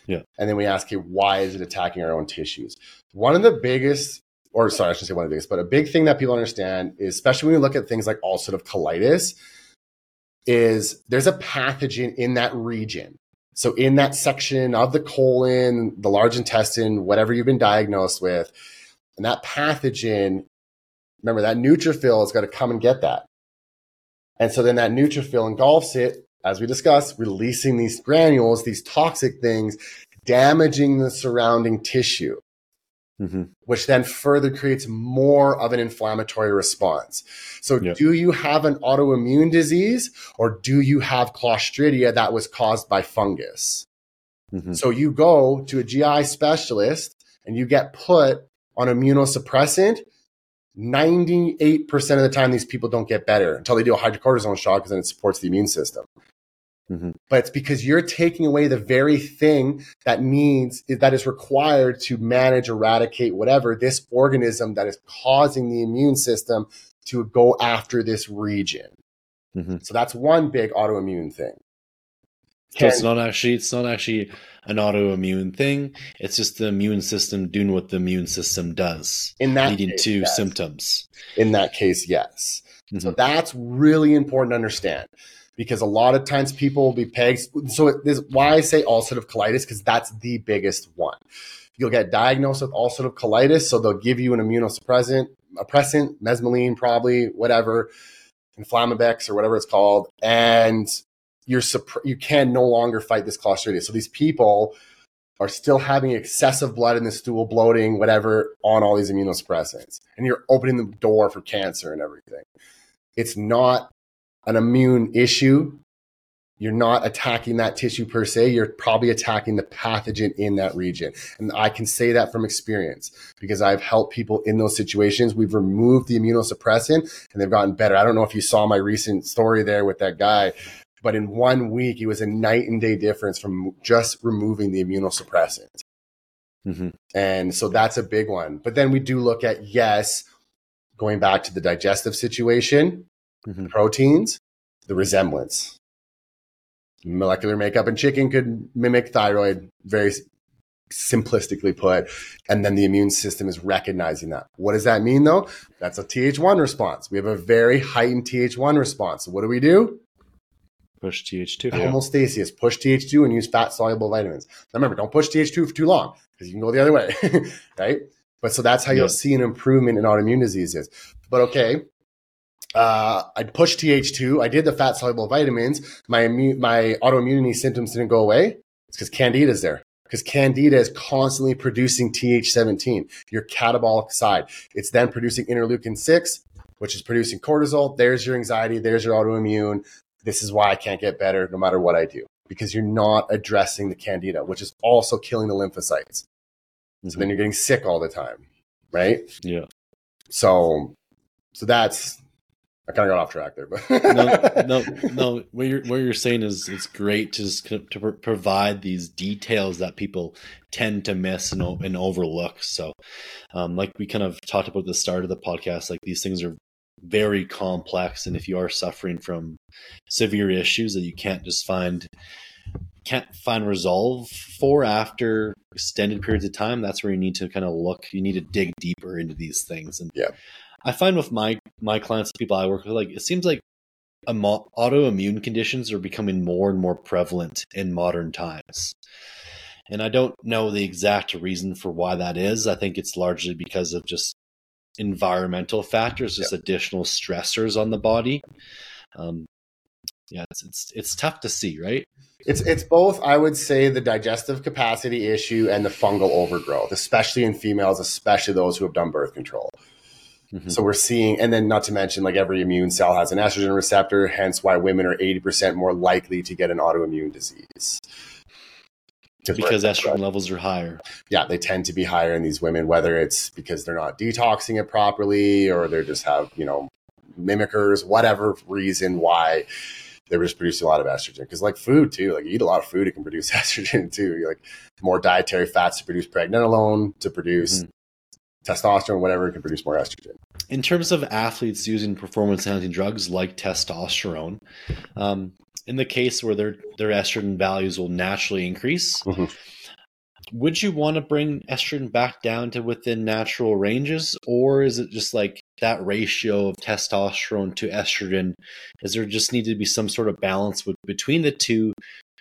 Yeah. And then we ask, okay, why is it attacking our own tissues? One of the biggest, or sorry, I shouldn't say one of the biggest, but a big thing that people understand is, especially when we look at things like ulcerative colitis, is there's a pathogen in that region. So in that section of the colon, the large intestine, whatever you've been diagnosed with, and that pathogen remember that neutrophil has got to come and get that. And so then that neutrophil engulfs it, as we discussed, releasing these granules, these toxic things, damaging the surrounding tissue, Mm-hmm. which then further creates more of an inflammatory response. So Yeah. do you have an autoimmune disease or do you have Clostridia that was caused by fungus? Mm-hmm. So you go to a GI specialist and you get put on immunosuppressant. 98% of the time, these people don't get better until they do a hydrocortisone shot because then it supports the immune system. Mhm. But it's because you're taking away the very thing that needs, that is required to manage, eradicate, whatever, this organism that is causing the immune system to go after this region. Mhm. So that's one big autoimmune thing. So it's not actually it's not actually an autoimmune thing. It's just the immune system doing what the immune system does, in that leading case, to yes. symptoms. in that case, yes. So Mhm. that's really important to understand because a lot of times people will be pegged. So it- this is why I say ulcerative colitis because that's the biggest one. You'll get diagnosed with ulcerative colitis, so they'll give you an immunosuppressant, oppressant, mesmeline, probably whatever, Inflamabex or whatever it's called, and you're you can no longer fight this Clostridia. So these people are still having excessive blood in the stool, bloating, whatever, on all these immunosuppressants. And you're opening the door for cancer and everything. It's not an immune issue. You're not attacking that tissue per se. You're probably attacking the pathogen in that region. And I can say that from experience because I've helped people in those situations. We've removed the immunosuppressant and they've gotten better. I don't know if you saw my recent story there with that guy but in one week, it was a night and day difference from just removing the immunosuppressant. Mm-hmm. And so that's a big one. But then we do look at, yes, going back to the digestive situation, mm-hmm. proteins, the resemblance. Molecular makeup in chicken could mimic thyroid, very simplistically put. And then the immune system is recognizing that. What does that mean though? That's a Th1 response. We have a very heightened Th1 response. So what do we do? Push TH2. Homeostasis. Push TH2 and use fat soluble vitamins. Now remember, don't push TH2 for too long because you can go the other way, right? But so that's how you'll see an improvement in autoimmune diseases. But okay, uh, I pushed TH2. I did the fat soluble vitamins. My immune, my autoimmunity symptoms didn't go away. It's because Candida is there. Because Candida is constantly producing TH17, your catabolic side. It's then producing interleukin 6, which is producing cortisol. There's your anxiety. There's your autoimmune this is why I can't get better no matter what I do because you're not addressing the candida, which is also killing the lymphocytes. Mm-hmm. So then you're getting sick all the time, right? Yeah. So, so that's I kind of got off track there, but no, no, no. What you're what you're saying is it's great to just to provide these details that people tend to miss and, and overlook. So, um, like we kind of talked about the start of the podcast, like these things are very complex and if you are suffering from severe issues that you can't just find can't find resolve for after extended periods of time that's where you need to kind of look you need to dig deeper into these things. And yeah. I find with my my clients people i work with like it seems like autoimmune conditions are becoming more and more prevalent in modern times. And i don't know the exact reason for why that is. I think it's largely because of just environmental factors, just yep. additional stressors on the body. Um, yeah, it's, it's it's tough to see, right? It's it's both. I would say the digestive capacity issue and the fungal overgrowth, especially in females, especially those who have done birth control. Mm-hmm. So we're seeing, and then not to mention, like every immune cell has an estrogen receptor, hence why women are eighty percent more likely to get an autoimmune disease because estrogen levels are higher. Yeah, they tend to be higher in these women, whether it's because they're not detoxing it properly or they just have, you know, mimickers, whatever reason why they're just producing a lot of estrogen. Because like food too, like you eat a lot of food, it can produce estrogen too. You're like more dietary fats to produce pregnenolone, to produce mm-hmm. testosterone, whatever, it can produce more estrogen. In terms of athletes using performance enhancing drugs like testosterone, um, in the case where their their estrogen values will naturally increase, mm-hmm. would you want to bring estrogen back down to within natural ranges, or is it just like that ratio of testosterone to estrogen? Is there just need to be some sort of balance with, between the two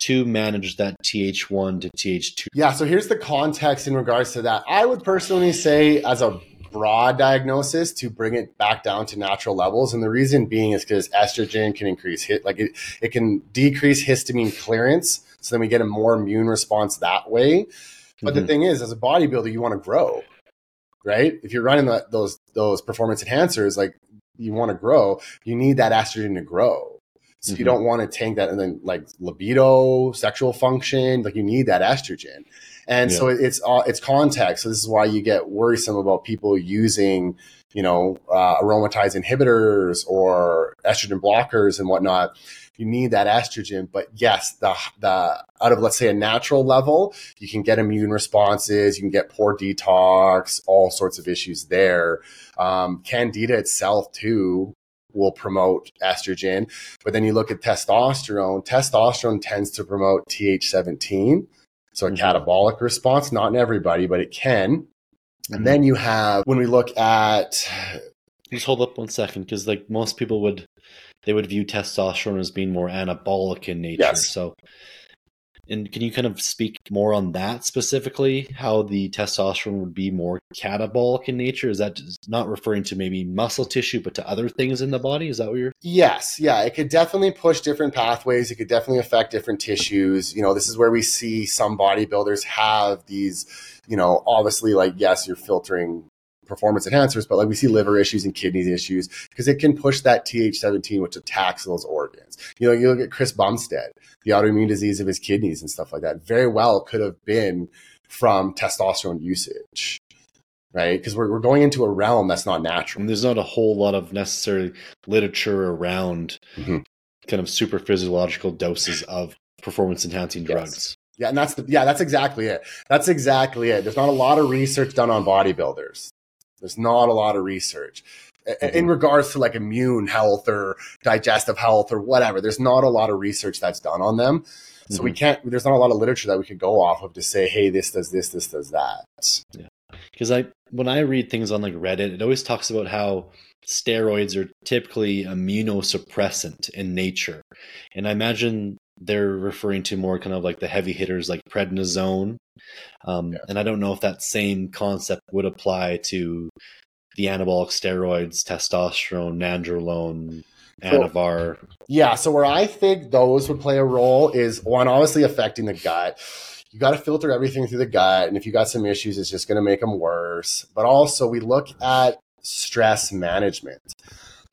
to manage that TH1 to TH2? Yeah, so here's the context in regards to that. I would personally say, as a broad diagnosis to bring it back down to natural levels. And the reason being is because estrogen can increase hit, like it, it can decrease histamine clearance. So then we get a more immune response that way. But mm-hmm. the thing is, as a bodybuilder, you want to grow, right? If you're running the, those, those performance enhancers, like you want to grow, you need that estrogen to grow. So mm-hmm. you don't want to tank that and then like libido, sexual function, like you need that estrogen. And yeah. so it's uh, it's context. So this is why you get worrisome about people using, you know, uh, aromatase inhibitors or estrogen blockers and whatnot. You need that estrogen, but yes, the the out of let's say a natural level, you can get immune responses, you can get poor detox, all sorts of issues there. Um, candida itself too will promote estrogen. But then you look at testosterone, testosterone tends to promote TH17. So a mm-hmm. catabolic response, not in everybody, but it can. Mm-hmm. And then you have when we look at just hold up one second because like most people would they would view testosterone as being more anabolic in nature. Yes. So And can you kind of speak more on that specifically? How the testosterone would be more catabolic in nature? Is that not referring to maybe muscle tissue, but to other things in the body? Is that what you're? Yes, yeah, it could definitely push different pathways. It could definitely affect different tissues. You know, this is where we see some bodybuilders have these, you know, obviously, like, yes, you're filtering performance enhancers, but like we see liver issues and kidney issues because it can push that Th17, which attacks those organs. You know, you look at Chris Bumstead, the autoimmune disease of his kidneys and stuff like that, very well could have been from testosterone usage. Right, because we're, we're going into a realm that's not natural. And there's not a whole lot of necessary literature around Mhm. kind of super physiological doses of performance enhancing Yes. drugs. Yeah, and that's the yeah, that's exactly it. That's exactly it. There's not a lot of research done on bodybuilders. There's not a lot of research A- in mm-hmm. regards to like immune health or digestive health or whatever. There's not a lot of research that's done on them. So we mm-hmm. can't. There's not a lot of literature that we could go off of to say, hey, this does this, this does that. Yeah. Because I when I read things on like Reddit, it always talks about how steroids are typically immunosuppressant in nature, and I imagine they're referring to more kind of like the heavy hitters like prednisone, um, Yeah. and I don't know if that same concept would apply to the anabolic steroids, testosterone, nandrolone, So- anavar. Yeah. So where I think those would play a role is one, obviously affecting the gut. You got to filter everything through the gut, and if you got some issues, it's just going to make them worse. But also, we look at stress management.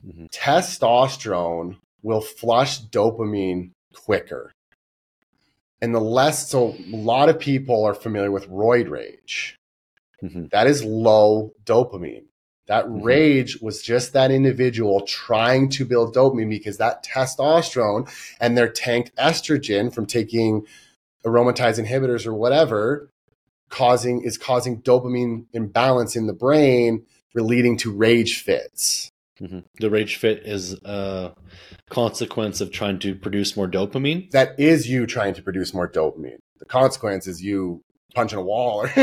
Mhm. Testosterone will flush dopamine quicker. And the less, so a lot of people are familiar with roid rage. Mhm. That is low dopamine. That Mhm. rage was just that individual trying to build dopamine because that testosterone and their tanked estrogen from taking aromatase inhibitors or whatever causing is causing dopamine imbalance in the brain leading to rage fits. Mhm. The rage fit is a consequence of trying to produce more dopamine. That is you trying to produce more dopamine. The consequence is you punching a wall.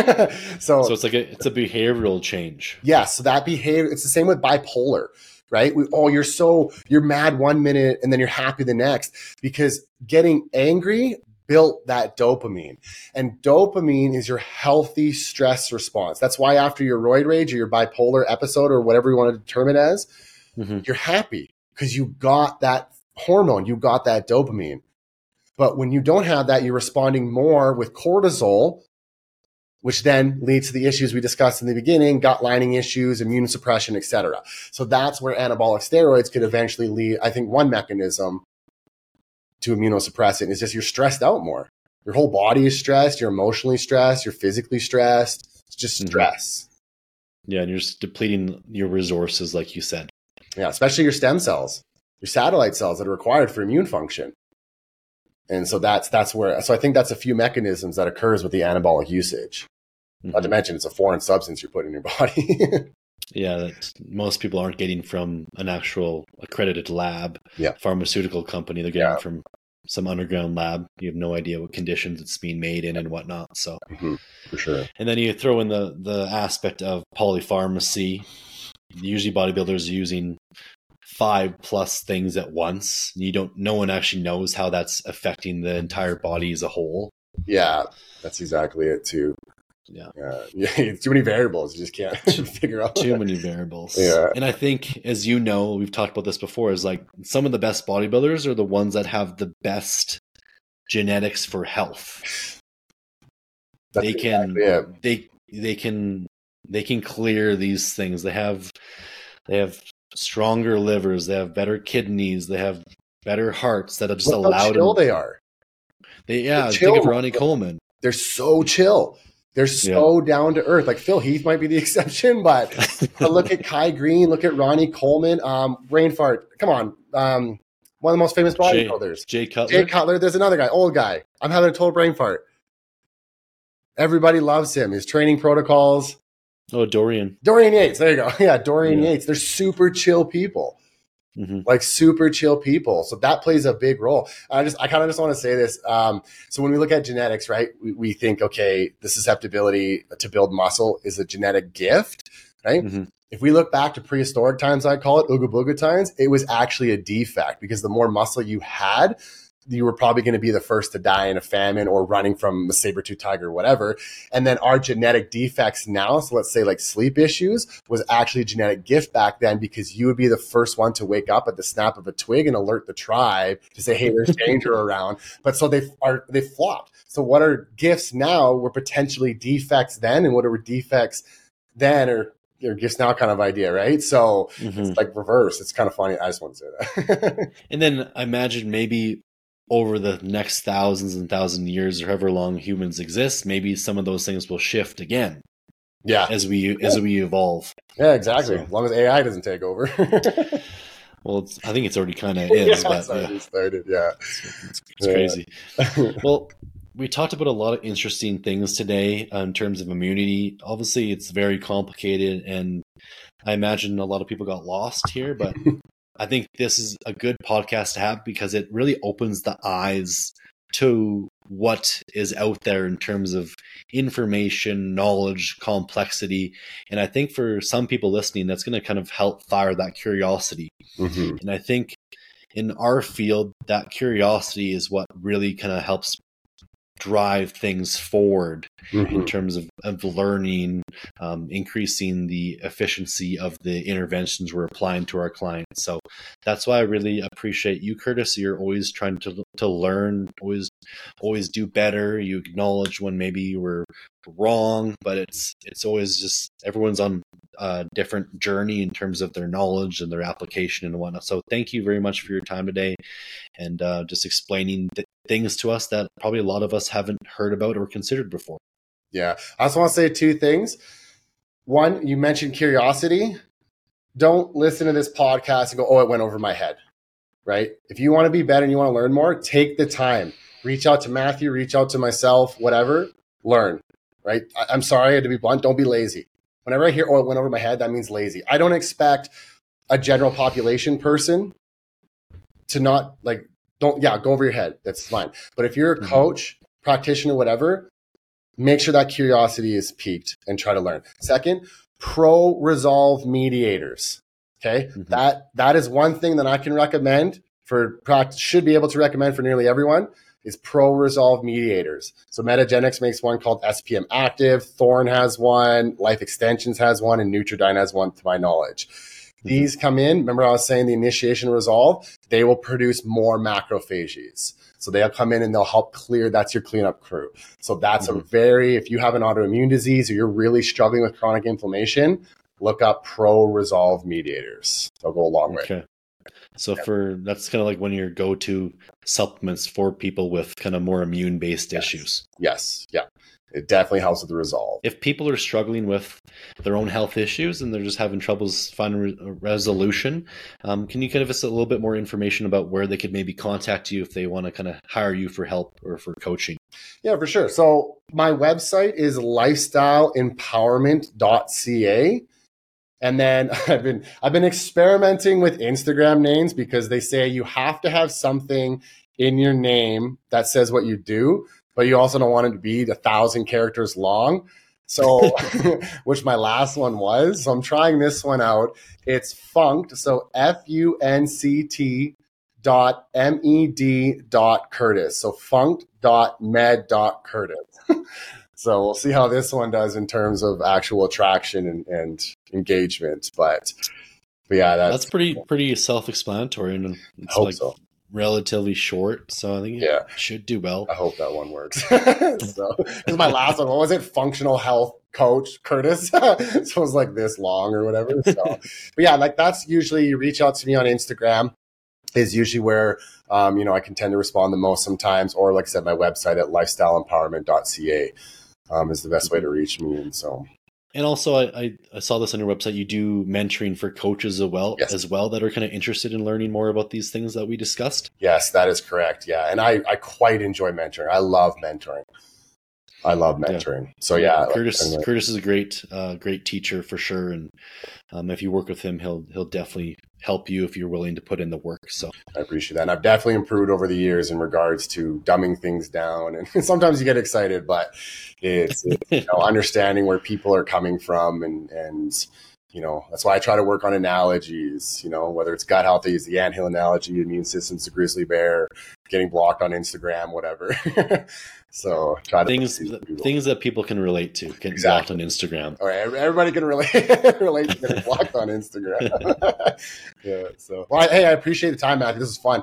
so, So it's like a, it's a behavioral change. yeah, so that behavior it's the same with bipolar, right? We, oh, you're so you're mad one minute and then you're happy the next because getting angry built that dopamine. And dopamine is your healthy stress response. That's why after your roid rage or your bipolar episode or whatever you want to term it as, Mhm. you're happy because you got that hormone, you got that dopamine. But when you don't have that, you're responding more with cortisol, which then leads to the issues we discussed in the beginning, gut lining issues, immune suppression, etc. So that's where anabolic steroids could eventually lead. I think one mechanism to immunosuppressant is just you're stressed out more. Your whole body is stressed, you're emotionally stressed, you're physically stressed. It's just Mhm. stress. Yeah, and you're just depleting your resources, like you said. Yeah, especially your stem cells, your satellite cells that are required for immune function. And so that's that's where so I think that's a few mechanisms that occurs with the anabolic usage. Not to Mhm. mention it's a foreign substance you're putting in your body. Yeah, that most people aren't getting from an actual accredited lab, Yeah. pharmaceutical company. They're getting Yeah. from some underground lab. You have no idea what conditions it's being made in and whatnot. So, mm-hmm, for sure. and then you throw in the the aspect of polypharmacy. Usually, bodybuilders are using five plus things at once. You don't. No one actually knows how that's affecting the entire body as a whole. Yeah, that's exactly it too. Yeah. Yeah, yeah too many variables. You just can't figure out. too many variables. Yeah. And I think, as you know, we've talked about this before, is like some of the best bodybuilders are the ones that have the best genetics for health. That's they can exactly it. they they can they can clear these things. They have they have stronger livers, they have better kidneys, they have better hearts that have just allowed chill them. they are. They, yeah, think of. Ronnie Coleman. They're so chill. They're so down to earth. Like Phil Heath might be the exception, but But look at Kai Greene, look at Ronnie Coleman, um, Brain Fart. Come on, um, one of the most famous Jay- bodybuilders. Jay Cutler. Jay Cutler. There's another guy, old guy. I'm having a total brain fart. Everybody loves him. His training protocols. oh, Dorian. Dorian Yates. There you go. Yeah, Dorian Yeah. Yates. They're super chill people. Hmm Like super chill people. So that plays a big role. I just, I kind of just want to say this. Um, so when we look at genetics, right, we, we think, okay, the susceptibility to build muscle is a genetic gift, right? Mhm. If we look back to prehistoric times, I call it Ooga Booga times, it was actually a defect because the more muscle you had, you were probably going to be the first to die in a famine or running from a saber tooth tiger or whatever. And then our genetic defects now, so let's say like sleep issues, was actually a genetic gift back then because you would be the first one to wake up at the snap of a twig and alert the tribe to say, hey, there's danger around. But so they are they flopped. So what are gifts now were potentially defects then, and what are defects then or or gifts now kind of idea, right? So mm-hmm. it's like reverse. It's kind of funny. I just want to say that. and then I imagine maybe over the next thousands and thousand years or however long humans exist, maybe some of those things will shift again. Yeah. As we yeah. as we evolve. Yeah, exactly. So. As long as AI doesn't take over. well, I think it's already kind of is, yeah, but yeah. started. Yeah, it's, it's crazy. well, we talked about a lot of interesting things today uh, in terms of immunity. Obviously, it's very complicated, and I imagine a lot of people got lost here. But I think this is a good podcast to have because it really opens the eyes to what is out there in terms of information, knowledge, complexity. And I think for some people listening, that's going to kind of help fire that curiosity. Mm-hmm. And I think in our field, that curiosity is what really kind of helps drive things forward mm-hmm. in terms of, of learning, um, increasing the efficiency of the interventions we're applying to our clients. So that's why I really appreciate you, Curtis. You're always trying to to learn, always always do better. You acknowledge when maybe you were wrong, but it's it's always just everyone's on a different journey in terms of their knowledge and their application and whatnot. So thank you very much for your time today and uh, just explaining th- things to us that probably a lot of us haven't heard about or considered before. Yeah. I just want to say two things. One, you mentioned curiosity. Don't listen to this podcast and go, oh, it went over my head, right? If you want to be better and you want to learn more, take the time. Reach out to Matthew, reach out to myself, whatever, learn, right? I- am sorry I had to be blunt. Don't be lazy. Whenever I hear, oh, it went over my head, that means lazy. I don't expect a general population person to not like, don't, yeah, go over your head. That's fine. But if you're a mm-hmm. coach, mm-hmm. practitioner, whatever, make sure that curiosity is piqued and try to learn. Second, pro resolve mediators. Okay. Mm-hmm. That, that is one thing that I can recommend for practice, should be able to recommend for nearly everyone is pro resolve mediators. So Metagenics makes one called SPM Active, Thorne has one, Life Extensions has one, and Nutri-Dyn has one to my knowledge. Mm-hmm. These come in, remember I was saying the initiation resolve, they will produce more macrophages. So they'll come in and they'll help clear. That's your cleanup crew. So that's mm-hmm. a very, if you have an autoimmune disease or you're really struggling with chronic inflammation, look up pro resolve mediators. They'll go a long okay. way. So for that's kind of like one of your go-to supplements for people with kind of more immune-based yes. issues. Yes, yeah, it definitely helps with the resolve. If people are struggling with their own health issues and they're just having troubles finding a resolution, um, can you give us a little bit more information about where they could maybe contact you if they want to kind of hire you for help or for coaching? Yeah, for sure. So my website is lifestyle.empowerment.ca. And then I've been I've been experimenting with Instagram names because they say you have to have something in your name that says what you do, but you also don't want it to be a thousand characters long. So, which my last one was. So I'm trying this one out. It's funct. So F U N C T dot M E D dot Curtis. So funct dot med dot Curtis. So we'll see how this one does in terms of actual attraction and, and engagement. But, but yeah, that's, that's pretty pretty self explanatory and it's like so. Relatively short. So I think yeah. should do well. I hope that one works. so this my last one. What was it? Functional health coach Curtis. so it was like this long or whatever. So, but yeah, like that's usually you reach out to me on Instagram is usually where um, you know I can tend to respond the most sometimes, or like I said, my website at lifestyle.empowerment.ca um, is the best way to reach me. And so, and also, I, I, saw this on your website. You do mentoring for coaches as well, yes. as well that are kind of interested in learning more about these things that we discussed. Yes, that is correct. Yeah, and I, I quite enjoy mentoring. I love mentoring. I love mentoring. Yeah. So yeah, Curtis like, Curtis is a great uh, great teacher for sure, and um, if you work with him, he'll he'll definitely help you if you're willing to put in the work. So I appreciate that, and I've definitely improved over the years in regards to dumbing things down. And sometimes you get excited, but it's, it's you know, understanding where people are coming from and and you know, that's why I try to work on analogies, you know, whether it's gut health, I use the anthill analogy, immune system's the grizzly bear, getting blocked on Instagram, whatever. so try to things things that people can relate to get exactly. blocked on Instagram. All right, everybody can relate relate to getting blocked on Instagram. yeah. So well, I, hey, I appreciate the time, Matthew. This is fun.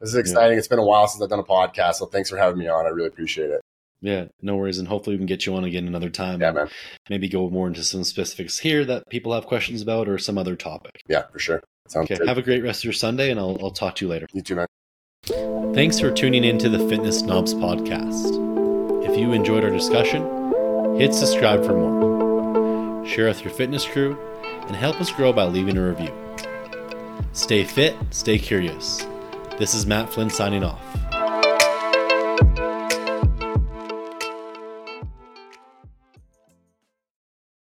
This is exciting. Yeah. It's been a while since I've done a podcast, so thanks for having me on. I really appreciate it. Yeah, no worries. And hopefully we can get you on again another time. Yeah, man. Maybe go more into some specifics here that people have questions about or some other topic. Yeah, for sure. Sounds okay. Good. Have a great rest of your Sunday and I'll, I'll talk to you later. You too, man. Thanks for tuning in to the Fitness Snobs podcast. If you enjoyed our discussion, hit subscribe for more. Share with your fitness crew and help us grow by leaving a review. Stay fit, stay curious. This is Matt Flynn signing off.